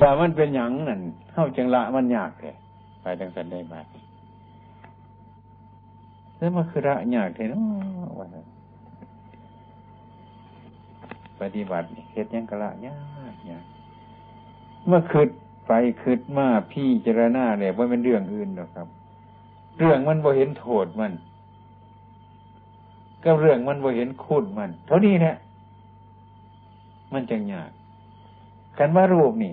ว่ามันเป็นหยังนั่นเข้าจังละมันยากเลยไปจังสันได้บาทแล้วมันคือระยากเลยเนาะว่าปฏิบัติเฮ็ดยังกะละยากยากเมื่อคืดไปคืดมาพี่เจรณาเนี่ยว่าเป็นเรื่องอื่นหรอกครับ เรื่องมันบ่เห็นโทษมันก็เรื่องมันบ่เห็นคุณมัน เท่านี้แหละมันจังยากกันว่ารูปนี่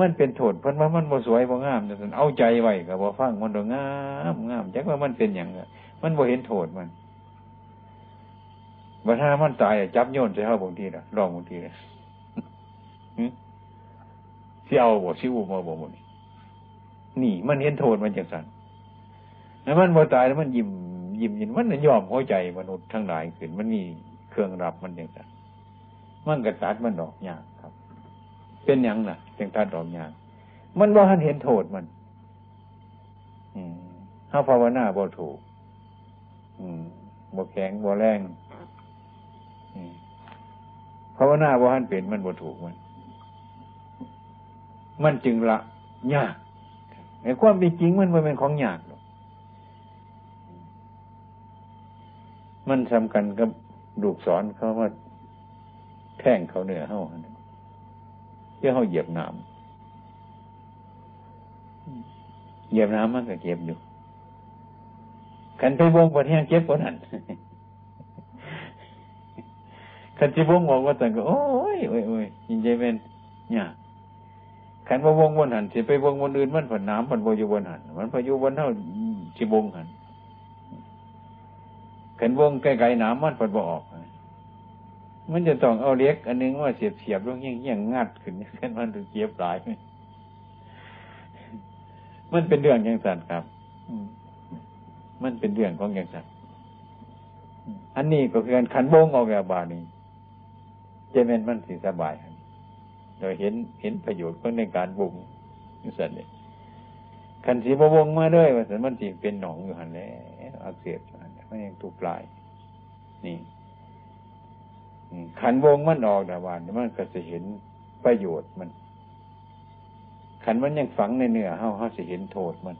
มันเป็นโทษเพราะว่ามันบ่สวยบ่งามแต่เอาใจไว้กับบ่ฟังมันดงามงามจักว่ามันเป็นอย่างมันบ่เห็นโทษมันบัดถ้ามันตายจับโยนใส่เฮาบางทีละลองบางทีละสิเอาบ่สิอูมาบ่หมดนี่ มันเห็นโทษมันจังสั่นแล้วมันบ่ตายแล้วมันยิ้มยิ้มยินมันยอมหัวใจมนุษย์ทั้งหลายขึ้นมันมีเครื่องรับมันจังสั่นมันกระตัดมันดอกยาก เป็นอย่างน่ะจังตัดดอกยากมันว่าท่านเห็นโทษมันถ้าภาวนาบ่ถูกบ่แข็งบ่แรงภาวนาว่าท่านเป็นมันบ่ถูกมัน มันจึงละยากไอ้ความเป็นจริงมันมันเป็นของยากหรอกมันสำคัญกับดูกสอนเขาว่าแท่งเขาเหนือเฮาเพื่อเขาเหยียบน้ำเหยียบน้ำมันก็เจ็บอยู่ขันไปวงปวดแห้งเจ็บปวดหันขันที่วงบอกว่าแต่ก็โอ้ยโอ้ยโอ้ยยินใจเป็นเนี่ยขันว่าวงบนหันสิไปวงบนอื่นมันผันน้ำมันโบอยู่บนหันมันพายุบนเท่าสิวงหันขันวงไกลๆน้ำมันผันบ่ออก มันจะต้องเอาเล็ก อันนึงว่าเสียบเสียบลงยิ่งยิ่งงัดขึ้นขึ้นมันถึงเจ็บหลาย มันเป็นเรื่องอย่างสัตว์ครับมันเป็นเรื่องของอย่างสัตว์อันนี้ก็คือการขันวงออกจาบานี้จะเป็นมันสิสบายโดยเห็นเห็นประโยชน์ของในการวงนี่สัตว์เนี่ยขันสีบวงมาด้วยว่าสันมันสิเป็นหนองอยู่หันแล้วอักเสบอยู่หันมันยังถูกปลาย นี่ ขันวงมันออกดาวานมันก็จะเห็นประโยชน์มันขันมันยังฝังในเนื้อเฮาเฮาจะเห็นโทษมัน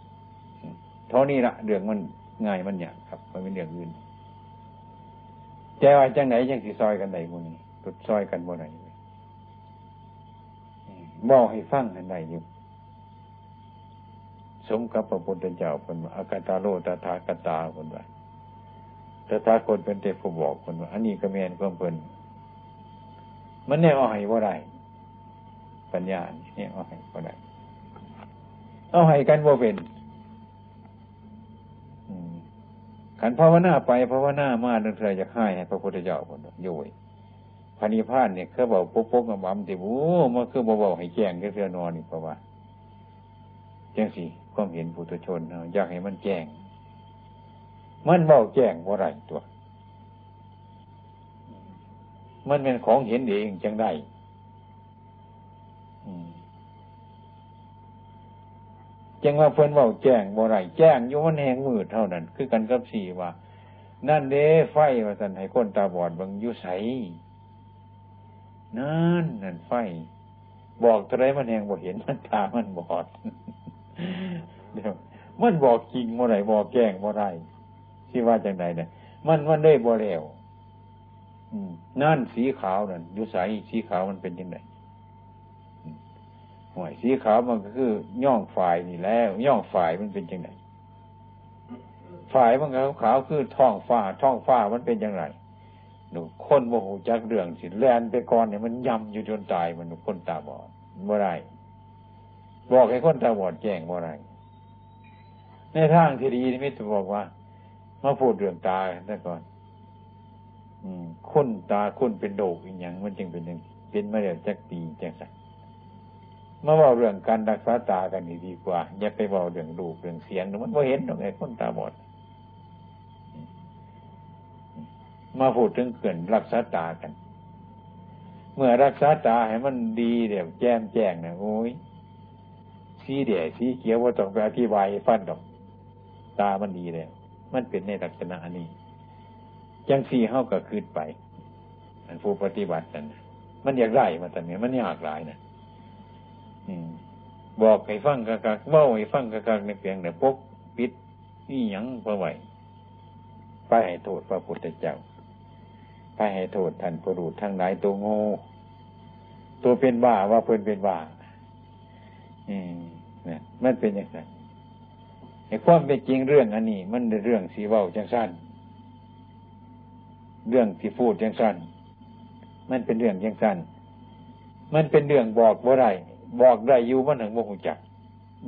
เท่านี้ละเรื่องมันง่ายมันอย่างครับ มันเป็นเรื่องอื่นแจว่าจังไหนยังสิซอยกันใดมูนี้ตุดซอยกันบ่ไหนบอกให้ฟังกันใดอยู่สมกับพระพุทธเจ้าคนว่าอากาตาโลตถาคตาคนว่าตถาคตเป็นเทพผู้บอกคนว่าอันนี้ก็แมนก็เพิ่น มันเนี่ยเอาให้ว่าไรปัญญาเนี่ยเอาให้ว่าไรเอาให้กันว่าเป็นขันภาวนาไปภาวนามาเรื่อจะให้ให้พระพุทธเจ้าคนโยยพานิพานเนี่ยเขาบอกปุ๊บปุ๊บกับบัมติบูมันคือบอกให้แจ้งแค่เรือนอนนี่เพราะว่าแจ้งสิความเห็นปุถุชนอยากให้มันแจ้ง มันบอกแจ้งว่าไรตัว มันเป็นของเห็นเองจังได้จังว่าเพิ่นว่าแจ้งบ่ไรแจ้งอยู่มันแหงมืดเท่านั้น คือกันกับสี่ว่า นั่นเด้ไฟว่าสันให้คนตาบอดบางยุใสนั่นนั่นไฟ บอกอะไรมันแหงบ่เห็นมันตามันบอดเดี๋ยวมันบอกจริงบ่ไรบอกแจ้งบ่ไรที่ว่าจังใดเนี่ยมันมันได้บ่แล้ว นั่นสีขาวนั่นยุสัยสีขาวมันเป็นยังไงห่วยสีขาวมันก็คือ ย่องฝ่ายนี่แล้ว ย่องฝ่ายมันเป็นยังไงฝ่ายมันขาวขาวคือท้องฟ้าท้องฟ้ามันเป็นยังไงหนูคนโมโหจักเรื่องสิแลนไปก่อนเนี่ยมันยำอยู่จนตายมันคนตาบอดเมื่อไรบอกให้คนตาบอดแจ้งเมื่อไรในทางที่ดีนี่ไม่ต้องบอกว่า มาพูดเรื่องตาแต่ก่อน คุณตาคุณเป็นโดกอย่างมันจึงเป็นอย่างเป็นมาแล้วจักปีจังสักมาบอกเรื่องการรักษาตากันดีกว่า อย่าไปบอกเรื่องดูเรื่องเสียงมันไม่เห็นตรงไหนคนตาบอดมาพูดถึงเกินรักษาตากัน เมื่อรักษาตาให้มันดีเดี๋ยวแจ้มแจ้งนะโอ้ยสีเดียสีเขียวว่าต้องไปอธิบายฟันดอก ตามันดีเลยมันเป็นในลักษณะนี้ จังสี่เฮาก็คืนไปอันผู้ปฏิบัตินั่นมันอยากได้มาแต่เนี้ยมันยากหลายนะบอกให้ฟังกะกะว่าให้ฟังกะกะในเพียงแต่ปกปิดนี่ยังพอไหวไปให้โทษพระพุทธเจ้าไปให้โทษท่านประดูทั้งหลายตัวโง่ตัวเป็นบ้าว่าเพื่อนเป็นบ้าอืมเนี่ยมันเป็นอย่างไรไอ้ความเป็นจริงเรื่องอันนี้ มันเรื่องสีเว้าจังสั้น เรื่องที่พูดจังสั้นมันเป็นเรื่องจังสั้นมันเป็นเรื่องบอกบ่ไรบอกได้อยู่มันถึงบ่หูจัก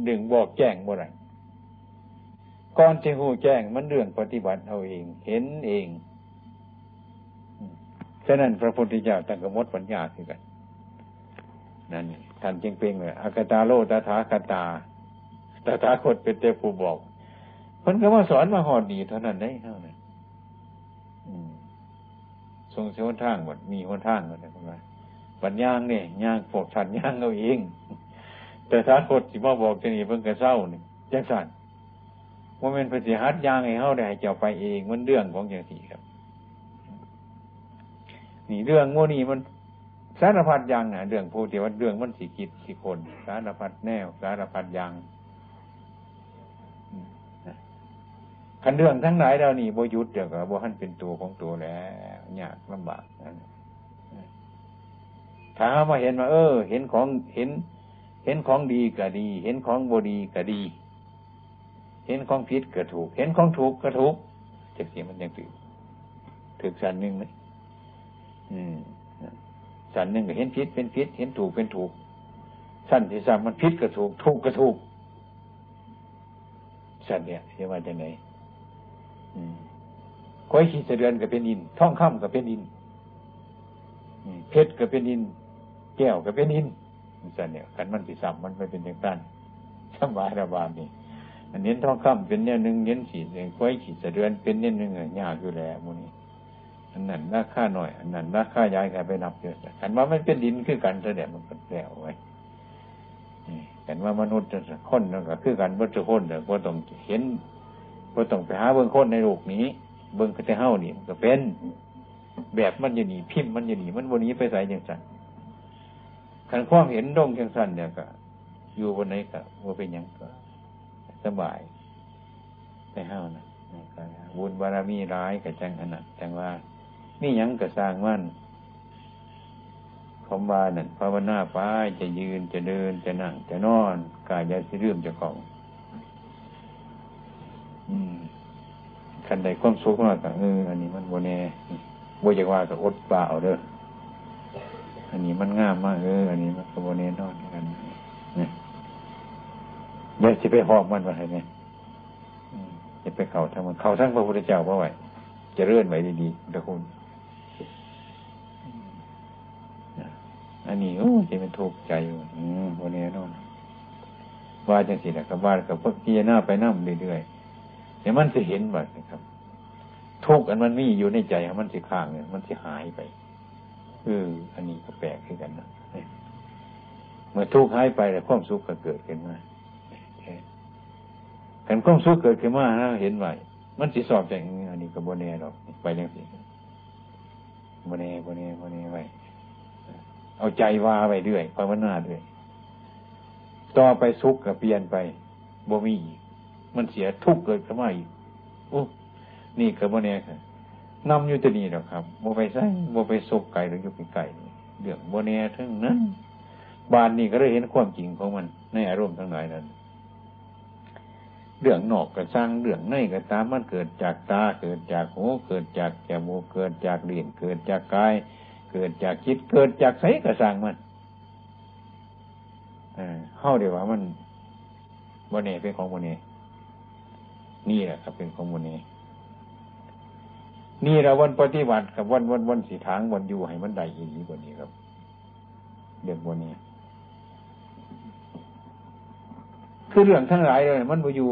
ดึงบอกแจ้งบ่ไรก่อนจะหูแจ้งมันเรื่องปฏิบัติเอาเอง เห็นเองฉะนั้นพระพุทธเจ้าตั้งกมดปัญญาคือกันนั่นท่านจึงเป็นเลยอากตาโลตถาคตาตถาคตเป็นเจ้าผู้บอกเพิ่นก็มาสอนมาหอดดีเท่านั้นได้เท่านั้น ทรงเสียหนทางหมดมีหนทางหมดเลยคุณว่าปัญญางเนี่ยย่างพวกฉันย่างเอาเอง แต่ถ้าคตที่มาบอกจะนี่เพิ่งกระเศร้านี่จังสันว่าเป็นปฏิหัดย่างให้เขาได้เจ้าไปเองมันเรื่องของอย่างที่ครับ นี่เรื่องโมนี่มันสารพัดยังนะเรื่องโพธิวัตเรื่องมันสิกิจสิคน สารพัดแนว สารพัดยังคันเรื่องทั้งหลายเรานี่บยุทธเดี๋ยวกับโบหันเป็นตัวของตัวแล้ว ยากลำบากนั่นถามาเห็นว่าเออ เห็นของเห็น เห็นของดีก็ดี เห็นของบดีก็ดี เห็นของผิดก็ถูก เห็นของถูกก็ถูกจะเสียมันยังถือถือสันหนึ่งไหมอืมสันหนึ่งก็เห็นผิดเป็นผิด เห็นถูกเป็นถูก สั้นที่สามมันผิดก็ถูก ถูกก็ถูกสันเนี่ยจะว่าจะไหน ก้อยขีดเสดือนก็เป็นอินท่องค่ำก็เป็นอินเพชรก็เป็นอิน แก้วก็เป็นอินสันเนี่ยขันมันสิสัมมันไม่เป็นอย่างนั้นสบายระบาดนี่อันเนี้ท่องค่ำเป็นเนี่ยหนึ่งเน้นสีก้อยขีดเสดือนเป็นเนี่ยหนึ่งยากอยู่แล้วมูนี่อันนั้นราคาหน่อยอันนั้นราคาย้ายกันไปนับเยอะแต่กันว่ามันเป็นดินคือกันแสดงมันก็แล้วไว้กันว่ามนุษย์จะคนก็คือกันวัตถุคนเดี๋ยวก็ต้องเห็นก็ต้องไปหาเบื้องคนในโลกนี้ เบื้องกระเท้านี่มันก็เป็น แบบมันอยู่นี่พิมพ์มันอยู่นี่มันวันนี้ไปใส่ยังสันขันความเห็นดงยังสันเนี่ยก็ อยู่บนไหนก็ว่าเป็นยังก็สบายไปห้านะบุญบารมีร้ายกับจังอันนั้นจังว่านี่ยังก็สร้างมั่นคำว่านั่นภาวนาไปจะยืนจะเดินจะนั่ง จะนอน กายจะสิเรื่มจะของ คันใดความสุขมากก็เอออันนี้มันโบเน่โบอยากว่าก็อดเปล่าเด้ออันนี้มันง่ามมากเอออันนี้มันก็โบเน่นอนกันเนี่ยอย่าจะไปหอกมันมาให้เนี่ยจะไปเข่าทั้งมันเข่าทั้งพระพุทธเจ้าเพราะไว้จะเลื่อนไว้ดีๆทุกคนอันนี้โอ้จะเป็นทุกข์ใจอยู่โบเน่นอนว่าจังสิแหละกับว่ากับพวกพิจารณาไปนั่งเรื่อยๆ เดี๋ยมันจะเห็นว่าครับ ทุกอันมันมีอยู่ในใจมันสิข้างเนี่ยมันสิหายไปเอออันนี้ก็แปลกขึ้นกันนะเมื่อทุกข์หายไปแล้วความสุขก็เกิดขึ้นมาแต่ความสุขเกิดขึ้นมาเห็นไว้มันสิสอบจากอันนี้ก็บนแน่หรอกไปเรื่องสิบนแน่บนแน่บนแน่ไว้เอาใจว่าไปเรื่อยภาวนาด้วยต่อไปสุขก็เปลี่ยนไปบ่มีอีก มันเสียทุกข์เกิดขึ้นมาอีกโอ้นี่กับโมเน่ค่ะนำอยู่ตัวนี้หรอกครับโมไปใส่โมไปซกไก่หรือยุบไก่เรื่องโมเน่ทั้งนั้นบานนี่ก็ได้เห็นความจริงของมันในอารมณ์ทั้งหลายนั้นเรื่องนอกกระสร้างเรื่องในกระตามมันเกิดจากตาเกิดจากหูเกิดจากแกมูเกิดจากเลียนเกิดจากกาย เกิดจากคิดเกิดจากไสกระสร้างมันเข้าเดี๋ยวว่ามันโมเน่เป็นของโมเน่ นี่แหละครับเป็นข้อมูลนี้ นี่เราวันปฏิบัติกับวันวันวันสีทางวันอยู่ให้มันได้อีกกว่านี้ครับเรื่องวันนี้ คือเรื่องทั้งหลายเลยมันมาอยู่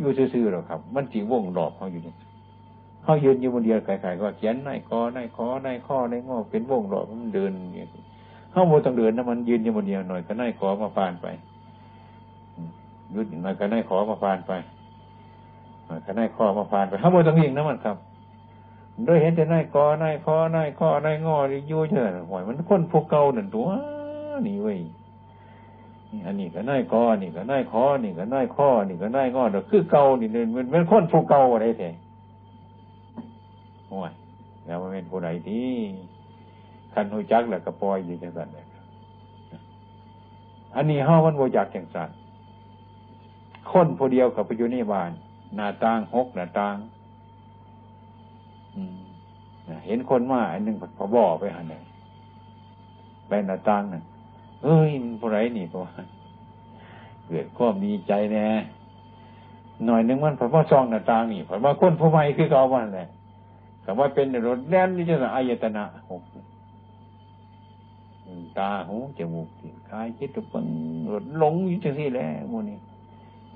อยู่ซื่อๆหรอกครับ มันจีวงหลอกเขาอยู่นี่เขายืนอยู่บนเดียวไกลๆก็เขียนในคอในคอในข้อในงอเป็นวงหลอกมันเดินอย่างนี้เขาโมต้องเดินนะมันยืนอยู่บนเดียวหน่อยก็ในคอมาฟานไปยืดหน่อยก็ในคอมาฟานไป ขณะข้อมาผ่านไปข้างบนตรงนี้นะมันครับโดยเห็นแต่นายกอนายคอนายข้อนายงออยู่เฉยหวยมันคนพวกเก่าหนึ่งตัวนี่เว้ยอันนี้ก็นายกอนี่ก็นายคอนี่ก็นายข้อนี่ก็นายงอเด็กคือเก่านี่มันเป็นคนพวกเก่าอะไรแท้ห่วยแล้วมันเป็นผู้ใดที่คันหูจักแล้วก็ปอยอยู่จังสันเลยอันนี้ห้าวันโวจักจังสันคนผู้เดียวกับไปอยู่ในบ้าน หน้าต่างหกหน้าต่างเห็นคนมาอันหนึ่งพอบ่อไปหันเลยไปหน้าต่างนั่นเอ้ยมันผู้ไรนี่ก็เกิดความดีใจแน่หน่อยนึงมันพอว่าซองหน้าต่างนี่พอว่าคนผู้ใหม่คือเขาวันแหละคำว่าเป็นรถแล่นนี่จะอายตนะหกตาหูจมูกกายคิดตัวปังรถหลงอยู่จังสี่แล้วโมนี่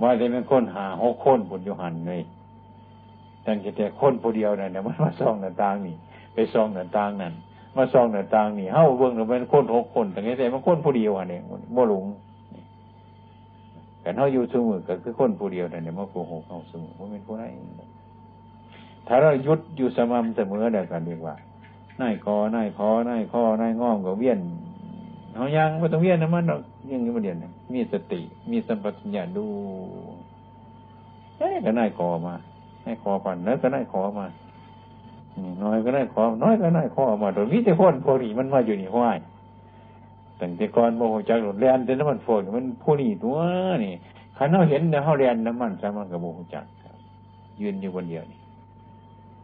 ว่าจะเป็นคนหาหกคนบนโยหันเลยตั้งแต่คนผู้เดียวนั่นเนี่ยมันมาซองหน้าต่างนี่ไปซองหน้าต่างนั่นมาซองหน้าต่างนี่เฮ้าเบิ่งเราเป็นคนหกคนแต่ไงแต่มันคนผู้เดียวอันนี้บ่หลงแต่เฮาอยู่สมือก็คือคนผู้เดียวนั่นเนี่ยมาโกหกเฮาสมือว่าเป็นผู้ใดถ้าเรายุดอยู่สม่ำเสมอเดียวกันเรียกว่านายคอนายคอนายข้อนายงอมก็เวียนเขายังไม่ต้องเวียนนะมัน ยังอยู่มาเดียนมีสติ มีสัมปชัญญะดูเอ้ก็นายคอมาให้คอปันแล้วก็ได้ขอมาน้อยก็ได้ขอน้อยก็ได้ขอมาโดยมิแต่คนพวกนี้มันมาอยู่นี่ห้วยตั้งแต่ก่อนโมโหจักหลุดแลนแต่น้ำมันฝนมันผู้นี้ตัวนี่ขันเราเห็นเนี่ยเขาเรียนน้ำมันสามันกับโมโหจักยืนอยู่คนเดียวนี่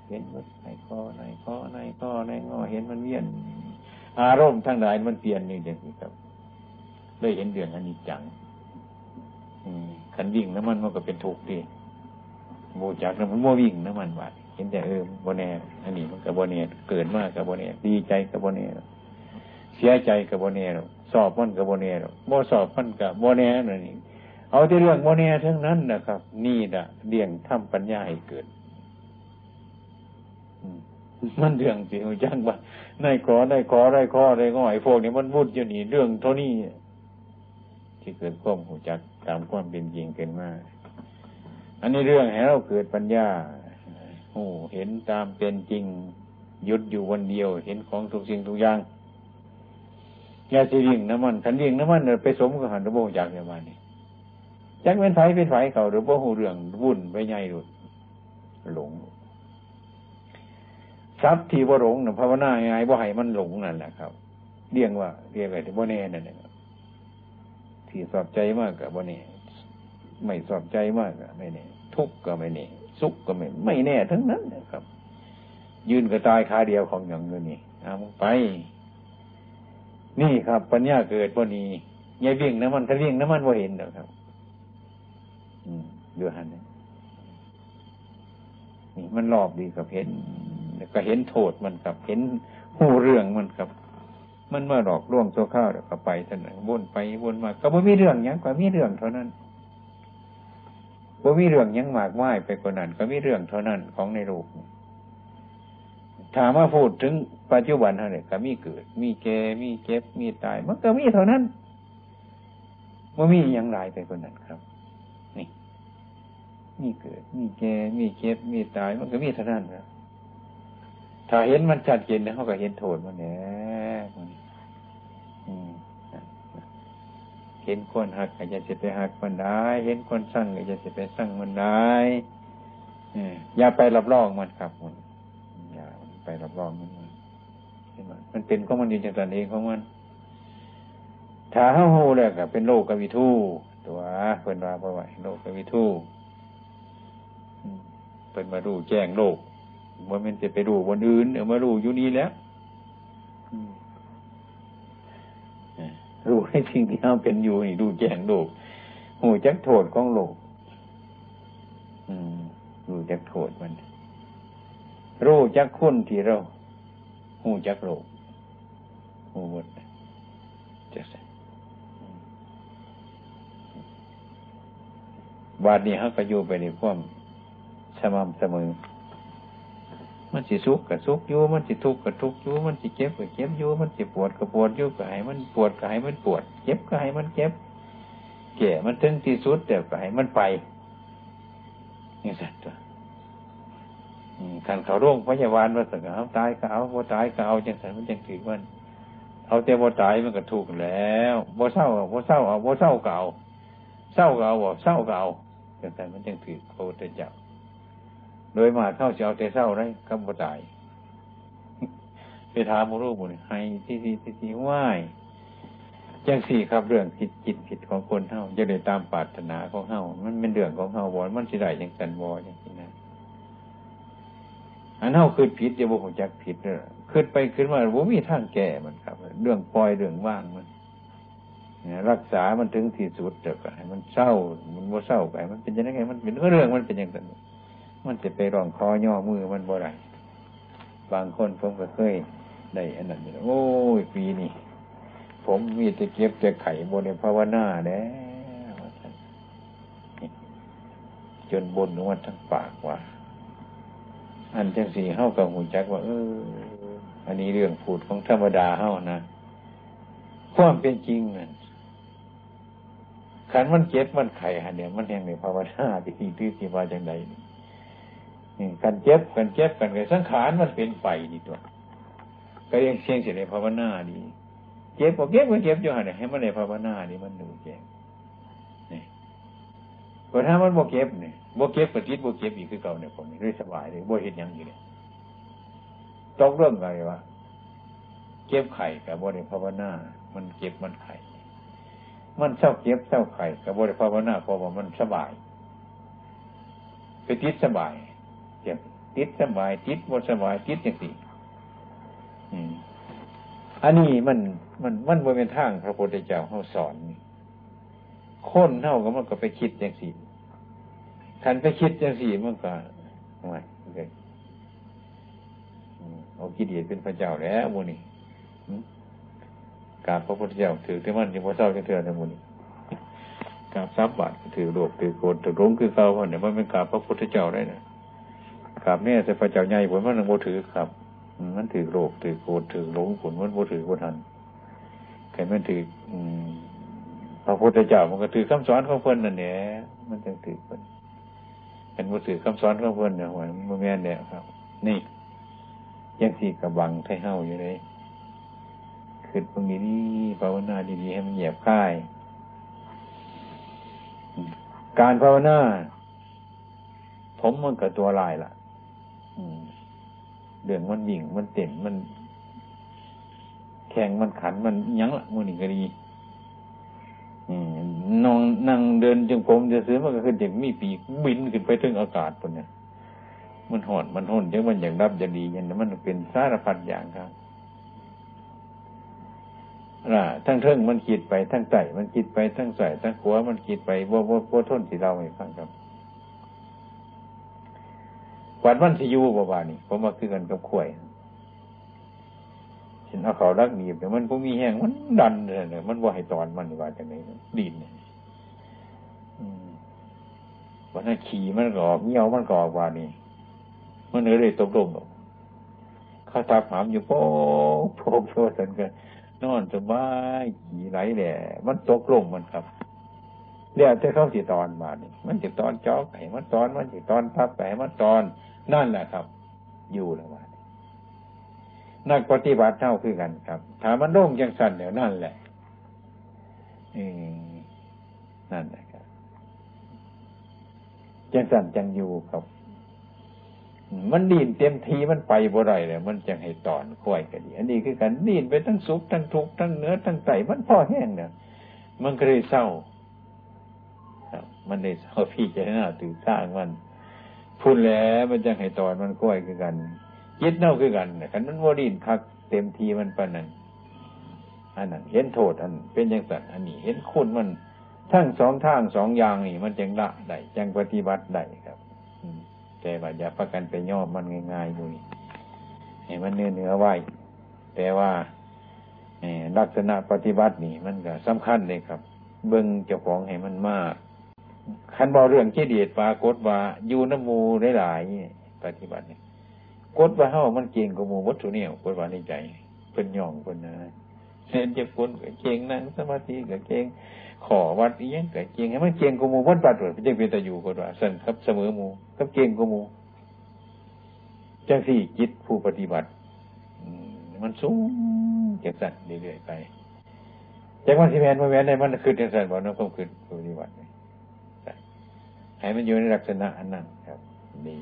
เห็นว่าในข้อในข้อในข้อในงอเห็นมันเวียน อารมณ์ทั้งหลายมันเปลี่ยนนี่เด็กครับ เลยเห็นเดือนอันนี้จังขันวิ่งน้ำมันมันก็เป็นทุกข์ดีโมจักแล้วมันโมวิ่งน้ำมันบาดเห็นแต่เออโบเน่อันนี้มันกับโบเน่เกิดมากกับโบเน่ดีใจกับโบเน่เสียใจกับโบเน่สอบมันกับโบเน่โมสอบมันกับโบเน่นั่นนี่เอาที่เรื่องโบเน่ทั้งนั้นนะครับ นี่ดะเลี่ยงทำปัญญาให้เกิดมันเรื่องสิวจังบ่ในขอได้ขอได้ขอได้ง่อยพวกนี้มันวุ่นอยู่นี่เรื่องเท่านี้ ที่เกิดข้อมหูจักตามความเป็นจริงเกินมาก อันนี้เรื่องให้เราเกิดปัญญาโอ้เห็นตามเป็นจริงยุดอยู่วันเดียว เห็นของทุกสิ่งทุกอย่างยาสีวิ่งน้ำมันขันวิ่งน้ำมันไปสมกับหันระบบจากอย่างนี้จักเป็นไฟเป็นไฟเขาหรือว่าหูเรื่องวุ่นไปใหญ่หลุดหลงทรัพย์ที่ว่าหลงภาวนาไงว่าให้มันหลงนั่นแหละครับเรียกว่าเรียกอะไรที่ว่าแน่นั่นแหละ ที่สอบใจมากกับว่าแน่ไม่สอบใจมากก็ไม่แน่ทุกข์ก็ไม่แน่สุขก็ไม่ไม่แน่ทั้งนั้นนะครับ ยืนกระตายคาเดียวของอย่างเงินนี่เอาไป นี่ครับ ปัญญาเกิดพอนี้ยายวิ่งน้ำมันถ้าวิ่งน้ำมันว่าเห็นนะครับ อืมดูหันนี่มันรอบดีกับเห็นก็เห็นโทษมันกับเห็นหูเรื่องมันกับ มันมาหลอกล่วงโซข้าวเดี๋ยวก็ไปท่านวนไปวนมาก็ไม่มีเรื่องยังก็มีเรื่องเท่านั้นบ่มีเรื่องยังมากมายไปกว่านั้น ก็มีเรื่องเท่านั้นของในโลกถามว่าพูดถึงปัจจุบันเท่านี้ก็มีเกิด มีแก่มีเก็บ มีตาย มันก็มีเท่านั้นว่ามีอย่างไรไปกว่านั้นครับ นี่ มีเกิด มีแก่มีเก็บ มีตาย มันก็มีเท่านั้นครับถ้าเห็นมันชัดเจนเนี่ยเขาก็เห็นโทษมันเนี่ย เห็นคนหักก็จะสิไปหักมันได้ เห็นคนสั่งก็จะสิไปสั่งมันได้อย่าไปรับรองมันครับมันอย่าไปรับรองมันมันเป็นของมันอยู่จากตนเองของมันถ้าเฮาโหแล้วก็เป็นโลกกวิทูตัวเพิ่นว่าเพระว่าโลกกวิทูเป็นมาดูแจ้งโลกว่ามันจะไปดูบนอื่นเดี๋ยวมาดูอยู่นี่แล้ว รู้ให้สิ่งที่เราเป็นอยู่นี่ดูแจ้งโลกหูจักโทษของโลกรู้จักโทษมัน รู้จักคุณที่เราหูจักโลกหูหมดจะใส่บาดนี้ฮักก็อยู่ไปในความสม่ำเสมอ มันสิสุขกับสุขอยู่มันสิทุกข์กับทุกข์อยู่มันสิเจ็บกับเจ็บอยู่มันสิปวดกับปวดอยู่ก็ให้มันปวดก็ให้มันปวด เจ็บก็ให้มันเจ็บแก่มันถึงที่สุดแต่ก็ให้มันไปนี่สัตว์ตัวขันเขาโรงพยาบาลมาสังเอาตายก็เอาบ่ตายก็เอาจังสันมันจังถือมัน เอาแต่บ่ตายมันก็ถูกแล้วบ่เศร้าบ่เศร้าเอาบ่เศร้าเก่าเศร้าเก่าบ่เศร้าเก่าจังสันมันจังถือพระพุทธเจ้า โดยมาเข้าจะเอาแต่เศร้าได้คำบ่ตายไปถามมรูบุญให้ที่ที่ที่ที่ไหวจังสี่ครับเรื่องผิดจิตผิดของคนเฮาจะได้ตามปรารถนาของเฮามันเป็นเรื่องของเฮาบอมันสิได้ยังสันบออย่างนี้นะอันเฮาคือผิดจะบ่ฮู้จักผิดเด้อขึ้นไปขึ้นมาบ่มีทางแก้มันครับ เรื่องปล่อยเรื่องว่างมันรักษามันถึงที่สุดเด้อให้มันเศร้ามันบ่เศร้าไปมันเป็นยังไงมันเป็นเรื่องมันเป็นอย่างนั้น มันจะไปร้องคอย่อมือมันบ่ได้บางคนผมก็เคยได้อันนั้นโอ้ยปีนี้ผมมีแต่เก็บแต่ไข่บนในภาวนาแล้วจนบนนวดทั้งปากว่า อันจังสีเฮ้ากับหูจักว่า เออ อันนี้เรื่องพูดของธรรมดาเฮ้านะความเป็นจริงนั่นขันมันเจ็บมันไข่ฮะเนี่ย มันแห่งในภาวนาที่ที่ที่มาจังใด กันเจ็บกันเจ็บกันไงสังขารมันเป็นไปดีตัวก็ยังเชียงเสียในภาวนาดีเจ็บก็เก็บก็เจ็บอยู่หันให้มันในภาวนานี่มันดูแจ้งนี่พอถ้ามันบ่เก็บเนี่ยบ่เก็บก็ติดบ่เก็บอีกคือเก่าเนี่ยผมนี่ได้สบายเลยบ่เห็นยังอยู่เนี่ยตกเรื่องอะไรวะเก็บไข่กับบ่ได้ภาวนา มันเก็บมันไข่ มันเศร้าเก็บเศร้าไข่กับบ่ได้ภาวนาเพราะว่ามันสบายไปติดสบาย ติดสบายติดบ่สบายติดอย่างสี่อันนี้มันมันมันบนเป็นทางพระพุทธเจ้าเขาสอนคนเท่ากับมันก็ไปคิดอย่างสี่คันไปคิดอย่างสี่มันก็ไม่เลยเอากิเลสเป็นพระเจ้าแล้วมูนี่การพระพุทธเจ้าถือที่มันยังพระเจ้าจะเถื่อนในมูนี่การทรัพย์บาตรถือโลกถือโกรธถือร้งคือเขาเนี่ยมันเป็นการพระพุทธเจ้าได้นะ กราบเนี่ยจะพระเจ้าใหญ่ผลมันโมถือครับ มันถือโลกถือโกรธถือหลงผลมันโมถือบ่ทันใครมันถือพระพุทธเจ้ามันก็ถือคำสอนของเพิ่นนั่นเนี่ยมันจึงถือเพิ่นเป็นมืถือคำสอนของเพิ่นเนี่ยหัวมันแม่นเนี่ยครับ นี่ยังสี่กระบังไทเฮาอยู่เลยขึ้นตรงนี้นี่ภาวนาดีๆให้มันเหยียบค่าย การภาวนาผมมันกับตัวลายล่ะ เรื่องมันวิ่งมันเต็มมันแข่งมันขันมันยั้งละมือหนึ่งก็ดีนองนั่งเดินจึงผมจะซื้อมันก็คือเด็กมีปีกบินขึ้นไปถึงอากาศปนเนี่ยมันหอนมันห่นยังมันอย่างรับจะดีอย่างนั้นมันเป็นสารพัดอย่างครับล่ะทั้งเทิงมันคิดไปทั้งใส่มันคิดไปทั้งใส่ทั้งขัวมันคิดไปว่าว่าว่าทนสิเราไม่ฟังครับ วันวันสยูบ่บานี่ผมมาคือกันกับข่วยฉันเอาเขารักหนีบแต่มันพวมีแห้งมันดันเลยเนี่ยมันว่าให้ตอนมันว่าจังไงดินเนี่ยวันนั้นขี่มันกอกเงี้ยวมันกอกว่านี่มันเลยตกลงเขาทักหามอยู่โป๊กโป๊กโชสันกันนอนสบายขี่ไหลแหละมันตกลงมันครับเดี๋ยวจะเข้าสิตอนมานี่มันจะตอนจอกไห้มันตอนมันจะตอนพับไห้มันตอน นั่นแหละครับ อยู่ล้วว่านักปฏิบัติเท่าคือกันครับ ถามมันโล่งจังสันเดี๋ยวนั่นแหละนั่นแหละครับจังสันจังอยู่ครับ มันดีนเต็มทีมันไปบ่ไรเลยมันจังให้ตอนค่อยกันดีอันนี้คือกันดีนไปทั้งสุขทั้งทุกข์ทั้งเนื้อทั้งไตมันพ่อแห้งเนี่ยมันก็เลยเศร้าครับ มันเลยเศร้าพี่จะน่าตื่นสร้างมัน พูดแล้วมันจะให้ตอนมันก้อยคือกันยิดเน่าคือกันขันมันโมดินคักเต็มทีมันปนนั้นอันนั้นเห็นโทษอันเป็นอย่างสัตว์อันนี้ เห็นคุณมันทั้งสองทางสองอย่างนี่ มันจังละได้จังปฏิบัติได้ครับแต่ว่าอย่าประกันไปย่อมันง่ายๆดูให้มันเนื้อเนื้อไว้แต่ว่าลักษณะปฏิบัตินี่ มันก็สำคัญเลยครับ เบิ้งเจ้าของให้มันมาก คันบอกเรื่องเจดียปากฏว่าอยู่น้ำมูได้หลายปฏิบัติเนี่ยกฏว่าเฮามันเก่งกว่ามูวัตถุเนี่ยกฏว่าในใจเป็นย่องเป็นนะเส้นจะคนกับเก่งนั่งสมาธิกับเก่งขอวัดอีกกับเก่งให้มันเก่งกว่ามูวัดปัดเลยเป็นจังเป็นตะอยู่กฏว่าสั่นครับเสมอมูกับเก่งกว่ามูจังสี่จิตผู้ปฏิบัติมันสูงจังสั่นเรื่อยๆไปจากวันที่แมนมาแมนในมันคือจังสันบอกน้องคงคือผู้ปฏิบัติ ให้มันอยู่ในลักษณะอันนั้นครับดี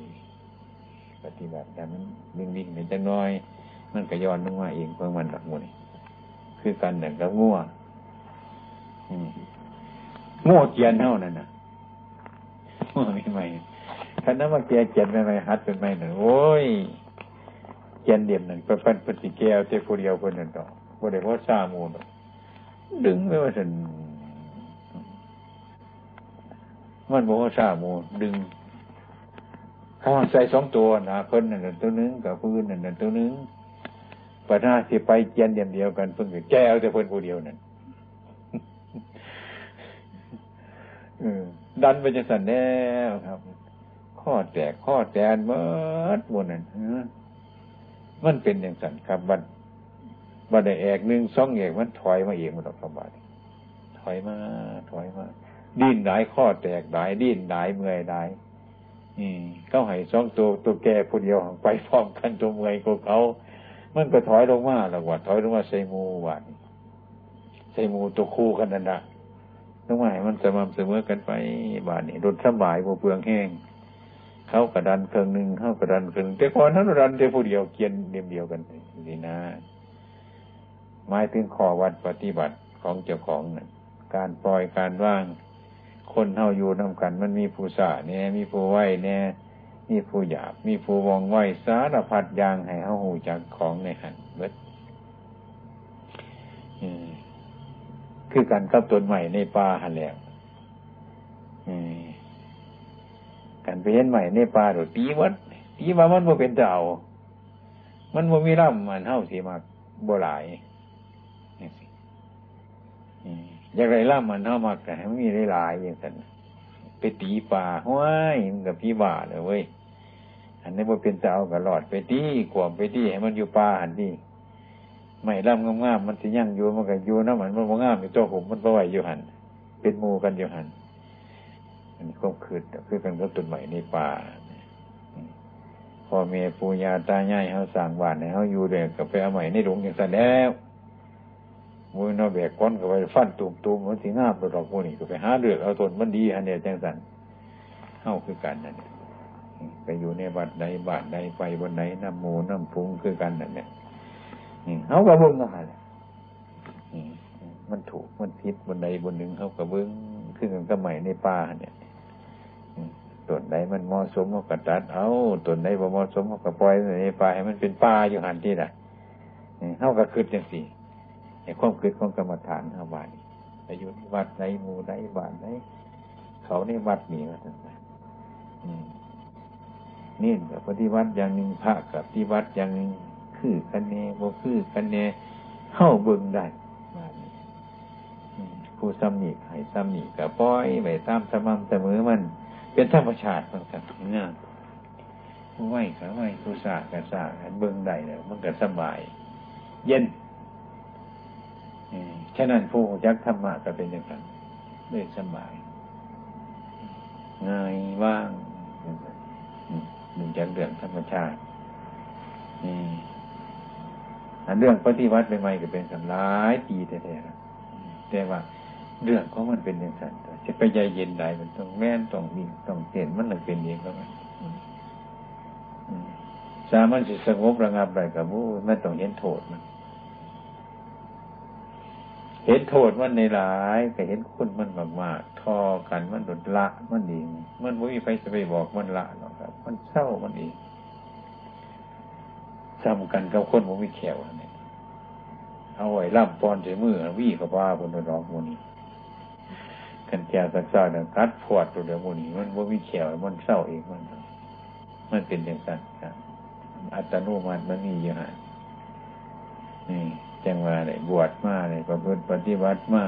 ปฏิบัติแต่มันวิ่งวิ่งเป็นจังน้อย มันก็ย้อนลงมาเองเพื่อมันหลักมุนคือกันหนึ่งกับง่วง่วเกียนเท่านั้นนะง่วไม่ไหมคันนั้นมาเกียเกียนไม่ไหมฮัดเป็นไม่หนึ่งโอ้ยเกียนเดียมหนึ่งเป็นปฏิเกียวเจ้าผู้เดียวคนหนึ่งต่อบ่ได้ว่าซามูนดึงไม่ว่าสัน มันบอกว่าซามูดึงข้าใส่สองตัวนะเพิ่นนั่นตัวนึงกับพื้นนั่นตัวนึงปัญหาที่ไปเกียนเดียมเดียวกันเพิ่งแก้วแต่เพิ่นผู้เดียวนั่นดันไปจะสั่นแล้วครับ ข้อแตกข้อแตนเมื่อบนนั้นมันเป็นอย่างสั่นครับบันบันไดแอกหนึ่งสองเอกมันถอยมาเองมันออกกบาดถอยมาถอยมา ดิ้นหลายข้อแตกหลายดิ้นหลายเมื่อยหลายอืมเขาให้สองตัวตัวแก่ผู้เดียวไปพร้อมกันตัวเมื่อยกเขา มันก็ถอยลงมาแล้วว่าถอยลงมาใส่มูหวานใส่มูตัวคู่กันนั่นละต้องหมายมันสม่ำเสมอกันไปบาทนี่รถสบายบ่เปลืองแห้งเขากระดันเครื่องหนึ่งเขากระดันเครื่องแต่ก่อนนั้นดันแต่ผู้เดียวเกียนเดียวเดียวกันนี่นะหมายถึงข้อวัดปฏิบัติของเจ้าของนั่นการปล่อยการว่าง คนเท่าอยู่นำกัน มันมีผู้สาเนี่ยมีผู้ไหวเนี่ยมีผู้หยาบ มีผู้วองไหวสารพัดยางให้เขาหูจากของในหันเบิดคือการกับต้นใหม่ในป่าหันแล้วกันไปเห็นใหม่ในป่าโดดตีวัดตีว่ามันบ่เป็นเจ้ามันบ่มีร่ำมันเท่าสีมากบ่หลาย อยากไรล่ำมันเท่ามากแต่ไม่มีได้หลายอย่างนั้นไปตีป่าห้วยมันกับพี่บ่าเลยเว้ยอันนี้บ่เป็นเจ้าก็หลอดไปตีขวมไปตีให้มันอยู่ป่าหันดีไม่ร่ำงามๆมันสิยั่งอยู่มันก็อยู่นะมันมันงามอยู่ตัวผมมันบ่ไหวอยู่หันเป็นมูกันอยู่หันอันนี้ก็คือคือกันกับต้นใหม่ในป่าพ่อแม่ปู่ย่าตายายเขาสั่งบ้านให้เขาอยู่เด็กกับไปเอาใหม่ในหลวงอย่างนั้นแล้ว มือนอแบกก้อนกับไปฟันตุ่มตุ่มมันสิงาบดอกมูนี่ก็ไปหาเลือกเอาตนมันดีอันเนี้ยจังสันเข้าคือกันนั่นเนี่ยไปอยู่ในบัดใดบาดใดไปบนไหนน้ำมูน้ำพุงคือกันนั่นเนี่ยเขากระเบื้องอะไรมันถูกมันผิดบนใดบนหนึ่งเขากระเบื้องขึ้นกันก็ใหม่ในป่าเนี่ยต้นใดมันเหมาะสมเขาก็ตัดเอาต้นใดบ่เหมาะสมเขาก็ปล่อยในป่าให้มันเป็นป่าอยู่หันที่ไหนเขาก็คืดจังสี่ ความคิดของกรรมฐานเขาบานอายุวัดไหนหมู่ไหนบ้านไหนเขาในวัดมีว่าทั้งนั้นนี่กับปฏิวัติอย่างหนึ่งพระกับปฏิวัติอย่างหนึ่งคือกันเนบ่คือกันเนเข้าเบิ่งได้ผู้ซ้ำหนีให้ซ้ำหนีกับป้อยไปตามสม่ำเสมอมัน เป็นธรรมชาติมันกันงานผู้ไหวกับไหวผู้สากับสาเบิ่งได้เลยมันก็สบาย เย็น ฉะนั้นผู้ยักธรรมะก็เป็นอย่างนั้นเลยสบาย ง่ายว่างหนึ่งจากเรื่องธรรมชาติอันเรื่องปฏิวัติใหม่ๆก็เป็นสันร้ายปีแท้ๆแต่ว่าเรื่องของมันเป็นอย่างนั้นจะไปใจเย็นได้มันต้องแม่นต้องมีต้องเห็นมันเลยเป็นเองแล้วมันสามัญสิสงบระงับไรกับมูไม่ต้องเห็นโทษมัน เห็นโทษมันในหลายก็เห็นคุณมันมากมากทอกันมันดดละมันเองมันไม่มีใครจะไปบอกมันละหรอกครับ มันเศร้ามันเองจำกันกับคนมันมีแขวเนี่ยเอาไว้ล่ำปอนใส่มือวี่กับว่าบนร้องมูนี่กันแก่สักษาเนี่ยกัดพวดตัวเดียวมูนี่มันไม่มีแขวมันเศร้าเองมันมันเป็นอย่างนั้นครับอัตโนมัติมันมีอย่างนั้นนี่ จังว่าเลยบวชมาเลยประพฤติปฏิบัติมา